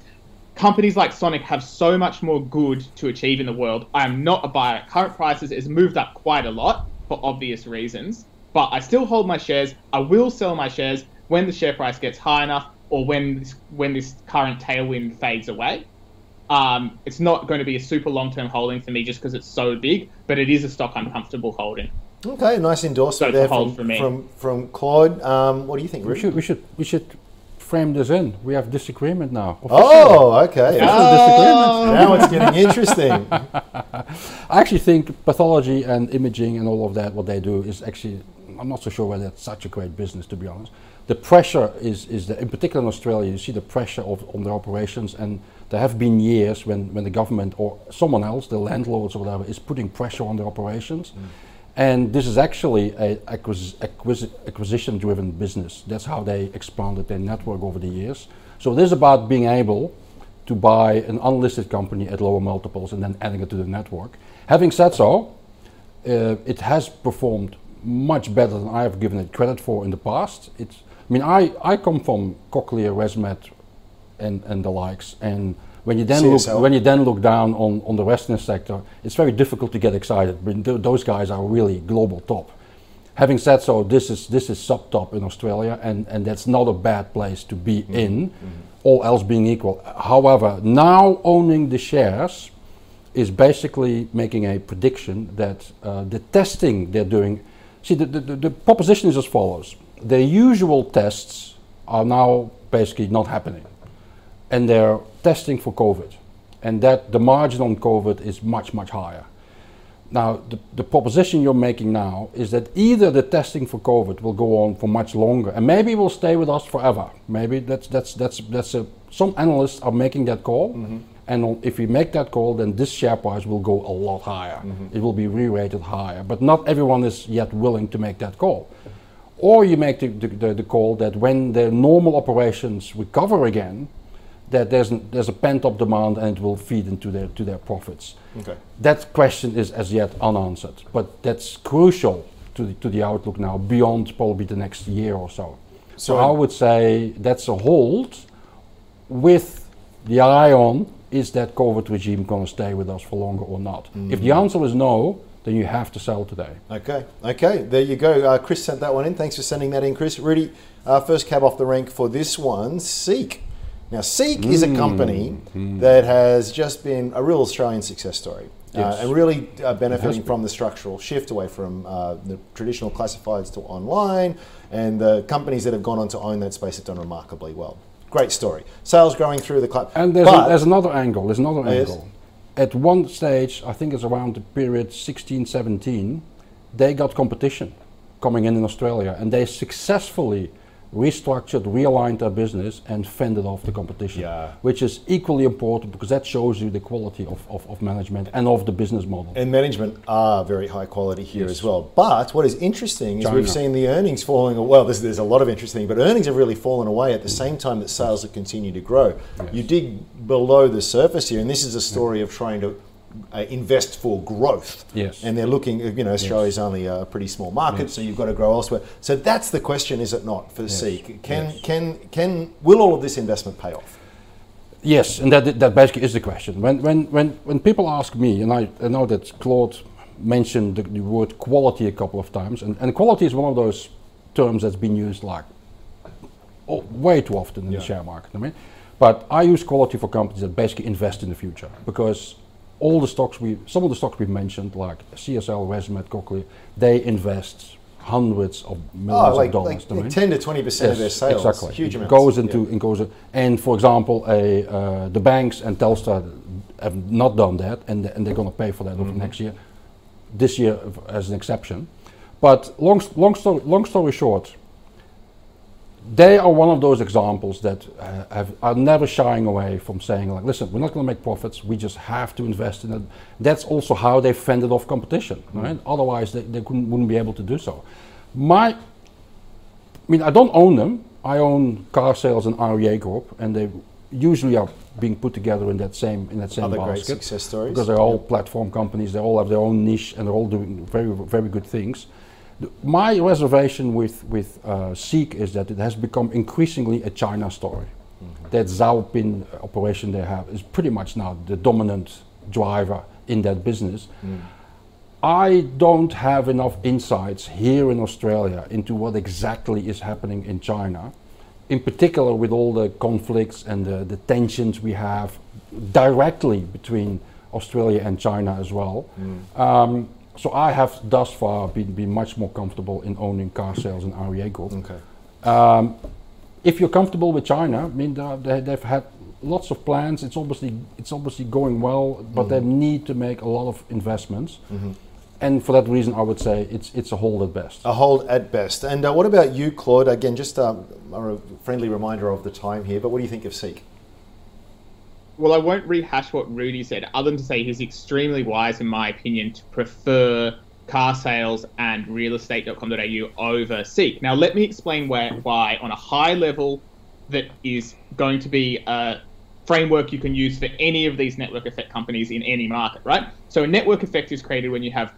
Companies like Sonic have so much more good to achieve in the world. I am not a buyer. Current prices has moved up quite a lot for obvious reasons, but I still hold my shares. I will sell my shares when the share price gets high enough or when this, when this current tailwind fades away. Um, it's not going to be a super long term holding for me just because it's so big, but it is a stock I'm comfortable holding. Okay, nice endorsement So there hold from, for from from Claude. Um, what do you think, We should we should we should frame this in. We have disagreement now. Oh, okay. Ah. Disagreement. now it's getting interesting. [LAUGHS] I actually think pathology and imaging and all of that, what they do, is actually, I'm not so sure whether it's such a great business, to be honest. The pressure is, is the, in particular in Australia, you see the pressure of, on their operations, and there have been years when, when the government or someone else, the landlords or whatever, is putting pressure on their operations. Mm. And this is actually an acquis- acquis- acquisition-driven business. That's how they expanded their network over the years. So this is about being able to buy an unlisted company at lower multiples and then adding it to the network. Having said so, uh, it has performed much better than I have given it credit for in the past. It's, I mean, I, I come from Cochlear, ResMed, and, and the likes, and when you then CSL. look when you then look down on, on the Western sector, it's very difficult to get excited. But th- those guys are really global top. Having said so, this is this is sub top in Australia, and, and that's not a bad place to be Mm-hmm. in, all else being equal. However, now owning the shares is basically making a prediction that uh, the testing they're doing. See, the, the, the- the proposition is as follows: the usual tests are now basically not happening, and they're testing for COVID, and that the margin on COVID is much much higher. Now, the, the proposition you're making now is that either the testing for COVID will go on for much longer, and maybe it will stay with us forever. Maybe that's that's that's that's a, some analysts are making that call, mm-hmm. and if we make that call, then this share price will go a lot higher. Mm-hmm. It will be re-rated higher, but not everyone is yet willing to make that call. Or you make the, the, the, the call that when the normal operations recover again, that there's, an, there's a pent-up demand and it will feed into their to their profits. Okay. That question is as yet unanswered, but that's crucial to the, to the outlook now beyond probably the next year or so. So, So I would say that's a hold with the eye on is that COVID regime going to stay with us for longer or not? If the answer is no, then you have to sell today. Okay, okay, there you go. Uh, Chris sent that one in. Thanks for sending that in, Chris. Rudi, uh, first cab off the rank for this one, Seek. Now, Seek is a company that has just been a real Australian success story. Uh, and really uh, benefiting from the structural shift away from uh, the traditional classifieds to online, and the companies that have gone on to own that space have done remarkably well. Great story. Sales growing through the club. And there's, a, there's another angle. There's another angle. At one stage, I think it's around the period 16, 17, they got competition coming in in Australia, and they successfully restructured, realigned their business, and fended off the competition. Yeah. Which is equally important because that shows you the quality of, of, of management and of the business model. And management are very high quality here as well. But what is interesting is we've seen the earnings falling. Well, there's, there's a lot of interesting, but earnings have really fallen away at the same time that sales have continued to grow. You dig below the surface here, and this is a story of trying to uh, invest for growth. Yes. And they're looking, you know, Australia's only a pretty small market, so you've got to grow elsewhere. So that's the question, is it not, for the Seek? Can, Yes. can, can, will all of this investment pay off? Yes, and that that basically is the question. When when when when people ask me, and I, I know that Claude mentioned the, the word quality a couple of times, and, and quality is one of those terms that's been used like oh, way too often in Yeah. the share market. I mean, but I use quality for companies that basically invest in the future because all the stocks we, some of the stocks we've mentioned, like CSL, Resmed, Cochlear, they invest hundreds of millions Oh, like, of dollars. like I mean. 10 to 20% of their sales. Exactly. Huge it amounts. goes into Yeah. it goes and for example, a uh, the banks and Telstra have not done that, and and they're going to pay for that Mm-hmm. next year. This year as an exception, but long long story long story short, they are one of those examples that uh, have, are never shying away from saying like, listen, we're not going to make profits. We just have to invest in it. That's also how they fended off competition, right? Otherwise, they, they couldn't, wouldn't be able to do so. My, I mean, I don't own them. I own car sales and REA Group, and they usually are being put together in that same in that same Other basket success stories. because they're all platform companies. They all have their own niche, and they're all doing very very good things. The- My reservation with with uh, Seek is that it has become increasingly a China story. That Zhaopin operation they have is pretty much now the dominant driver in that business. I don't have enough insights here in Australia into what exactly is happening in China, in particular with all the conflicts and the, the tensions we have directly between Australia and China as well. Um, so I have thus far been, been much more comfortable in owning car sales and REA Group. Okay. Um, if you're comfortable with China, I mean, they- they, they've had lots of plans. It's obviously it's obviously going well, but they need to make a lot of investments. And for that reason, I would say it's it's a hold at best. A hold at best. And uh, what about you, Claude? Again, just um, a friendly reminder of the time here, but what do you think of Seek? Well, I won't rehash what Rudi said, other than to say he's extremely wise, in my opinion, to prefer car sales and realestate.com.au over Seek. Now, let me explain why, why on a high level, that is going to be a framework you can use for any of these network effect companies in any market, right? So, a network effect is created when you have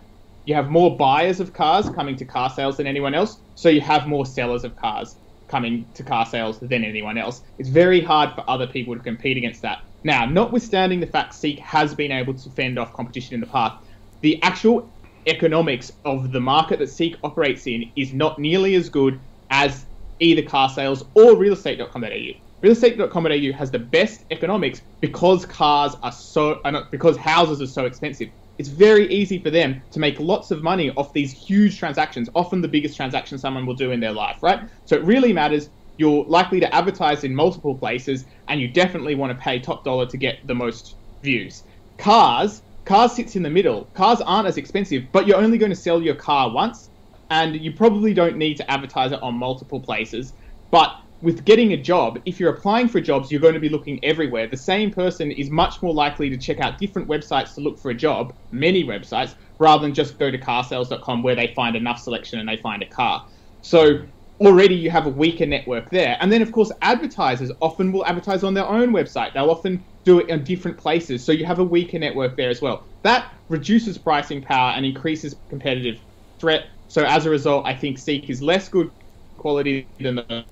you have more buyers of cars coming to car sales than anyone else, so you have more sellers of cars coming to car sales than anyone else. It's very hard for other people to compete against that. Now, notwithstanding the fact Seek has been able to fend off competition in the past, the actual economics of the market that Seek operates in is not nearly as good as either car sales or realestate.com.au. Realestate.com.au has the best economics because cars are so, because houses are so expensive. It's very easy for them to make lots of money off these huge transactions, often the biggest transaction someone will do in their life, right? So it really matters. You're likely to advertise in multiple places, and you definitely want to pay top dollar to get the most views. Cars, cars sits in the middle. Cars aren't as expensive, but you're only going to sell your car once, and you probably don't need to advertise it on multiple places. But with getting a job, if you're applying for jobs, you're going to be looking everywhere. The same person is much more likely to check out different websites to look for a job, many websites, rather than just go to carsales.com where they find enough selection and they find a car. So already you have a weaker network there. And then, of course, advertisers often will advertise on their own website. They'll often do it in different places. So you have a weaker network there as well. That reduces pricing power and increases competitive threat. So as a result, I think Seek is less good quality than the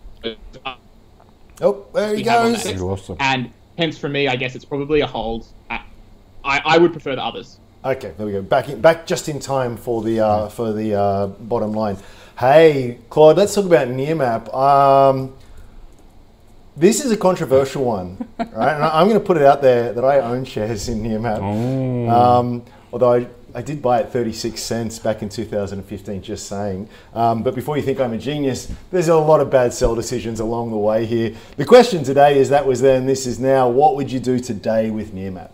Oh, there he we have on goes. that You lost him. and hence for me, I guess it's probably a hold. I, I, I would prefer the others. Okay, there we go. Back in, back just in time for the uh, for the uh, bottom line. Hey, Claude, let's talk about Nearmap. Um, this is a controversial one, [LAUGHS] right? And I- I'm going to put it out there that I own shares in Nearmap. Um, although I, I did buy it 36 cents back in 2015, just saying. Um, but before you think I'm a genius, there's a lot of bad sell decisions along the way here. The question today is that was then, this is now. What would you do today with Nearmap?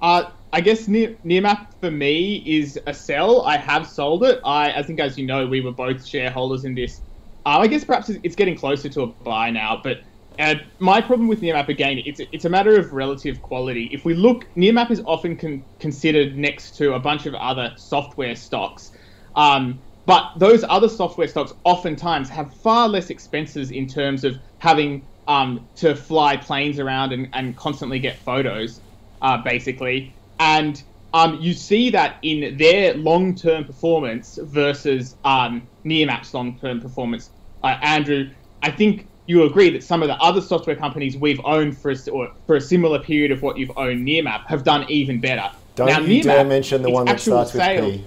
Uh, I guess Near, Nearmap for me is a sell. I have sold it. I, I think, as you know, we were both shareholders in this. Uh, I guess perhaps it's getting closer to a buy now, but uh, my problem with Nearmap again, it's it's a matter of relative quality. If we look, Nearmap is often con- considered next to a bunch of other software stocks, um, but those other software stocks oftentimes have far less expenses in terms of having um, to fly planes around and, and constantly get photos, uh, basically. And um, you see that in their long-term performance versus um, Nearmap's long-term performance. Uh, Andrew, I think you agree that some of the other software companies we've owned for a, for a similar period of what you've owned Nearmap have done even better. Don't now, you Nearmap, dare mention the one that starts with P.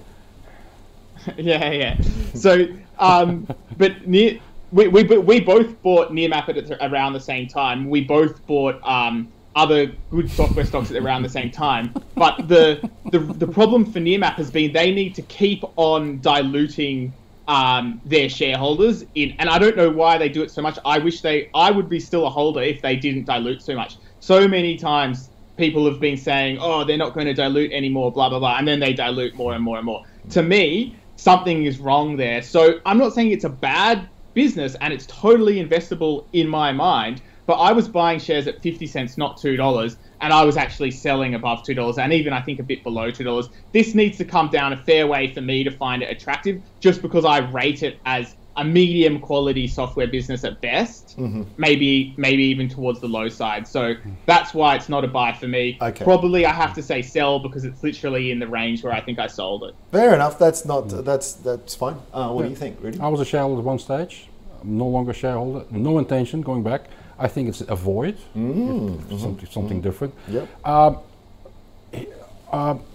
[LAUGHS] yeah, yeah. So, um, but near, we, we we both bought Nearmap at around the same time. We both bought um, other good software stocks at around the same time. But the the the problem for Nearmap has been they need to keep on diluting um, their shareholders in, and I don't know why they do it so much. I wish they, I would be still a holder if they didn't dilute so much. So many times people have been saying, oh, they're not going to dilute anymore, blah blah blah, and then they dilute more and more and more. To me, something is wrong there. So I'm not saying it's a bad business and it's totally investable in my mind, but I was buying shares at 50 cents, not $2, and I was actually selling above $2 and even I think a bit below $2. This needs to come down a fair way for me to find it attractive just because I rate it as a medium quality software business at best, maybe maybe even towards the low side. So that's why it's not a buy for me. Okay. Probably I have to say sell because it's literally in the range where I think I sold it. Fair enough. That's not. That's that's fine. Uh, what do you think, Rudi? I was a shareholder at one stage. I'm no longer a shareholder. No intention going back. I think it's a void. If Something, something different. Yep. Um,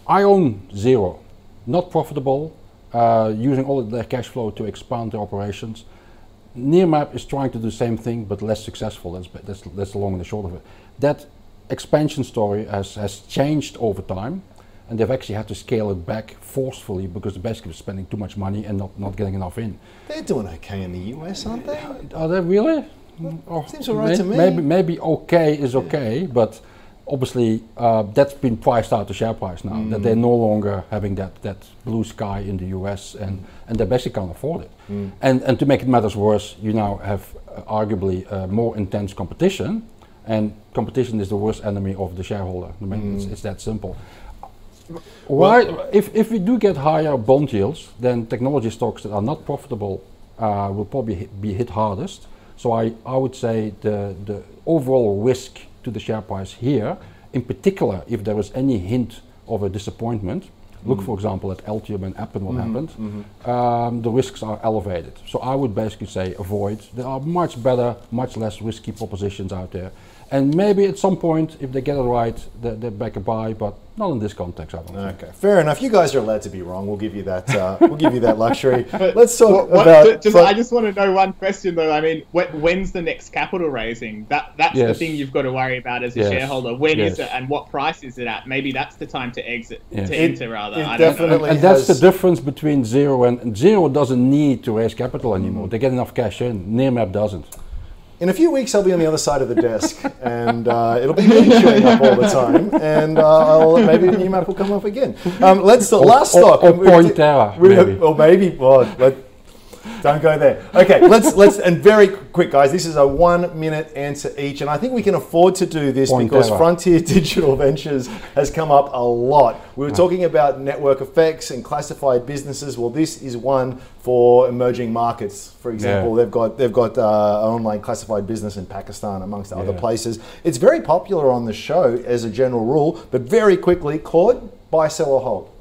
I own Xero, not profitable, uh, using all of their cash flow to expand their operations. Nearmap is trying to do the same thing, but less successful. That's, that's, that's the long and the short of it. That expansion story has, has changed over time, and they've actually had to scale it back forcefully because they basically were spending too much money and not, not getting enough in. They're doing okay in the US, aren't they? Are they really? Oh, seems all right to me. Maybe, maybe okay is okay, but obviously uh, that's been priced out the share price now. That Mm. they're no longer having that, that blue sky in the US, and, and they basically can't afford it. Mm. And and to make it matters worse, you now have uh, arguably uh, more intense competition, and competition is the worst enemy of the shareholder. I mean, Mm. it's, it's that simple. Why, if, if we do get higher bond yields, then technology stocks that are not profitable uh, will probably hit, be hit hardest. So I, I would say the, the overall risk to the share price here, in particular, if there is any hint of a disappointment, look mm. for example at Altium and Appen what mm-hmm, happened, mm-hmm. um, the risks are elevated. So I would basically say avoid. There are much better, much less risky propositions out there. And maybe at some point, if they get it right, they, they back a buy, but not in this context, I don't think. Okay, fair enough. You guys are allowed to be wrong. We'll give you that. Uh, we'll give you that luxury. [LAUGHS] Let's talk What- about. ju- just, fro- I just want to know one question though. I mean, wh- when's the next capital raising? That that's the thing you've got to worry about as a Yes. shareholder. When is Yes. it, and what price is it at? Maybe that's the time to exit, Yes. to It- enter rather. it I don't know. definitely- And that's the difference between Xero and, and Xero doesn't need to raise capital anymore. They get enough cash in. Nearmap doesn't. In a few weeks, I'll be on the other side of the desk, and uh, it'll be me showing up all the time, and uh, I'll, maybe the new map will come up again. Um, let's the last or- stock. or we- we- Pointerra, maybe. Or maybe. Well, let, don't go there. Okay, let's let's and very quick, guys. This is a one-minute answer each, and I think we can afford to do this because. Frontier [LAUGHS] Digital Ventures has come up a lot. We were talking about network effects and classified businesses. Well, this is one for emerging markets. For example, Yeah. they've got they've got uh, an online classified business in Pakistan, amongst other places. It's very popular on the show as a general rule, but very quickly, Claude, buy, sell, or hold.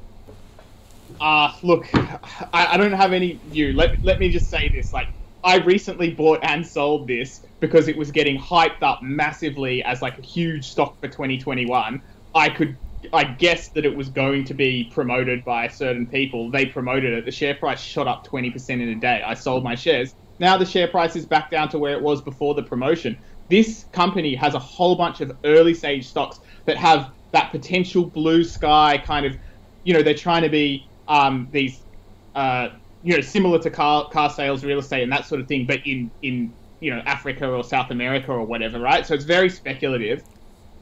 Uh, look, I, I don't have any view. Let, let me just say this. Like, I recently bought and sold this because it was getting hyped up massively as like a huge stock for 2021. I could, I guessed that it was going to be promoted by certain people. They promoted it. The share price shot up 20% in a day. I sold my shares. Now the share price is back down to where it was before the promotion. This company has a whole bunch of early stage stocks that have that potential blue sky kind of, you know, they're trying to be um, these, uh, you know, similar to car car sales, real estate, and that sort of thing, but in in you know Africa or South America or whatever, right? So it's very speculative.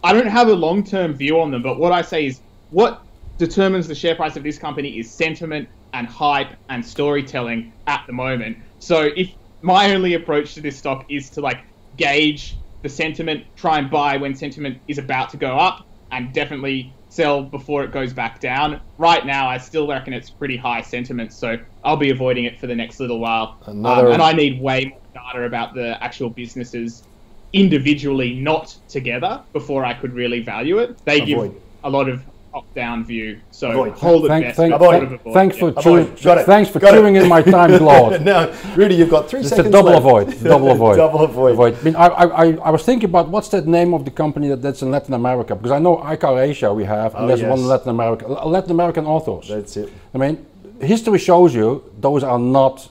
I don't have a long term view on them, but what I say is what determines the share price of this company is sentiment and hype and storytelling at the moment. So if my only approach to this stock is to like gauge the sentiment, try and buy when sentiment is about to go up, and definitely sell before it goes back down. Right now, I still reckon it's pretty high sentiment, so I'll be avoiding it for the next little while. Another- Um, and I need way more data about the actual businesses individually, not together, before I could really value it. They Avoid. give a lot of top-down view, so Avoid. hold it Thank, best. thank, but thank- avoid thanks it. for Avoid. chewing. Got it. Thanks for Got it. in my [LAUGHS] time, Claude. no, Rudi, you've got three It's a seconds double left. avoid. [LAUGHS] Double avoid. double avoid. I, mean, I, I, I- I was thinking about what's that name of the company that, that's in Latin America? Because I know ICAR Asia we have, and Oh, there's one in. Latin America. Latin American authors. That's it. I mean, history shows you those are not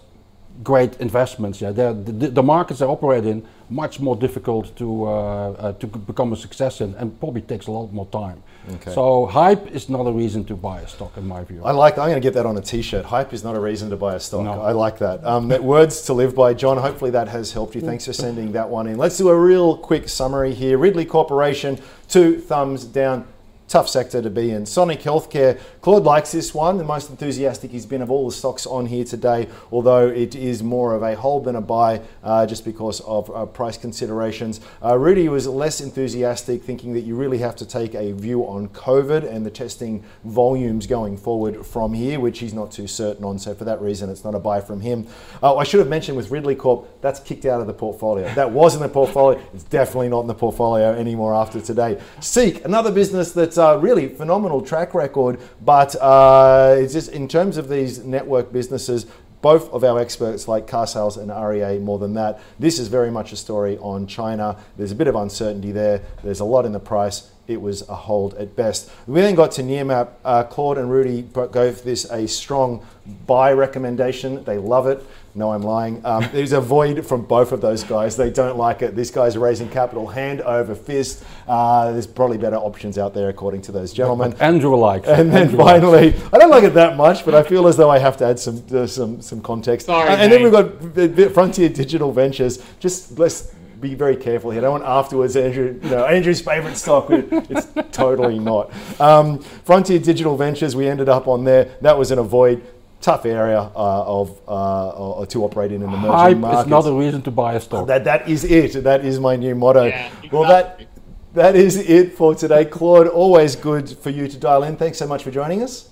great investments. Yeah, They're, the, the markets they operate in much more difficult to uh, uh, to become a success in, and probably takes a lot more time. Okay. So hype is not a reason to buy a stock, in my view. I like. I'm going to get that on a T-shirt. Hype is not a reason to buy a stock. No. I like that. Um, that words to live by, John. Hopefully that has helped you. Thanks for sending that one in. Let's do a real quick summary here. Ridley Corporation, two thumbs down. Tough sector to be in. Sonic Healthcare. Claude likes this one. The most enthusiastic he's been of all the stocks on here today, although it is more of a hold than a buy uh, just because of uh, price considerations. Uh, Rudi was less enthusiastic, thinking that you really have to take a view on COVID and the testing volumes going forward from here, which he's not too certain on. So for that reason, it's not a buy from him. Uh, I should have mentioned with Ridley Corp, that's kicked out of the portfolio. That was in the portfolio. It's definitely not in the portfolio anymore after today. Seek, another business that's uh, really phenomenal track record, but uh, it's just in terms of these network businesses, both of our experts like car sales and REA more than that. This is very much a story on China. There's a bit of uncertainty there. There's a lot in the price. It was a hold at best. We then got to Nearmap. Uh, Claude and Rudi gave this a strong buy recommendation. They love it. No, I'm lying. Um, [LAUGHS] there's a void from both of those guys. They don't like it. This guy's raising capital hand over fist. Uh, there's probably better options out there, according to those gentlemen. Andrew likes. it. And then Andrew likes finally, I don't like it that much, but I feel as though I have to add some uh, some some context. Sorry, and, and then we've got V- V- Frontier Digital Ventures. Just let's be very careful here. I don't want afterwards Andrew, you know, Andrew's favorite stock. It's totally not. Um, Frontier Digital Ventures. We ended up on there. That was an avoid. Tough area uh, of uh, to operate in in the emerging Hype markets. is not a reason to buy a stock. That that is it. That is my new motto. Yeah, Well, that that is it for today, Claude. Always good for you to dial in. Thanks so much for joining us.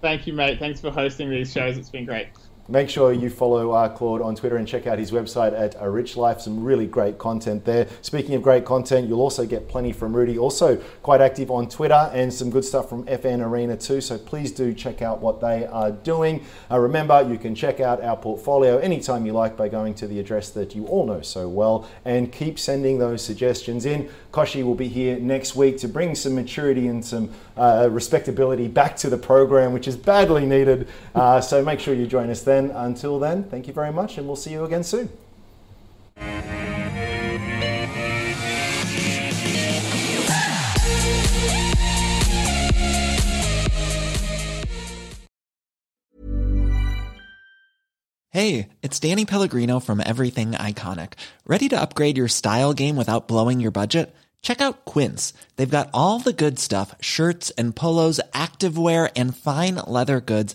Thank you, mate. Thanks for hosting these shows. It's been great. Make sure you follow uh, Claude on Twitter and check out his website at A Rich Life. Some really great content there. Speaking of great content, you'll also get plenty from Rudi. Also, quite active on Twitter and some good stuff from FN Arena too. So please do check out what they are doing. Uh, remember, you can check out our portfolio anytime you like by going to the address that you all know so well and keep sending those suggestions in. Koshi will be here next week to bring some maturity and some uh, respectability back to the program, which is badly needed. Uh, so make sure you join us then. Until then, thank you very much, and we'll see you again soon. Hey, it's Danny Pellegrino from Everything Iconic. Ready to upgrade your style game without blowing your budget? Check out Quince. They've got all the good stuff shirts and polos, activewear, and fine leather goods,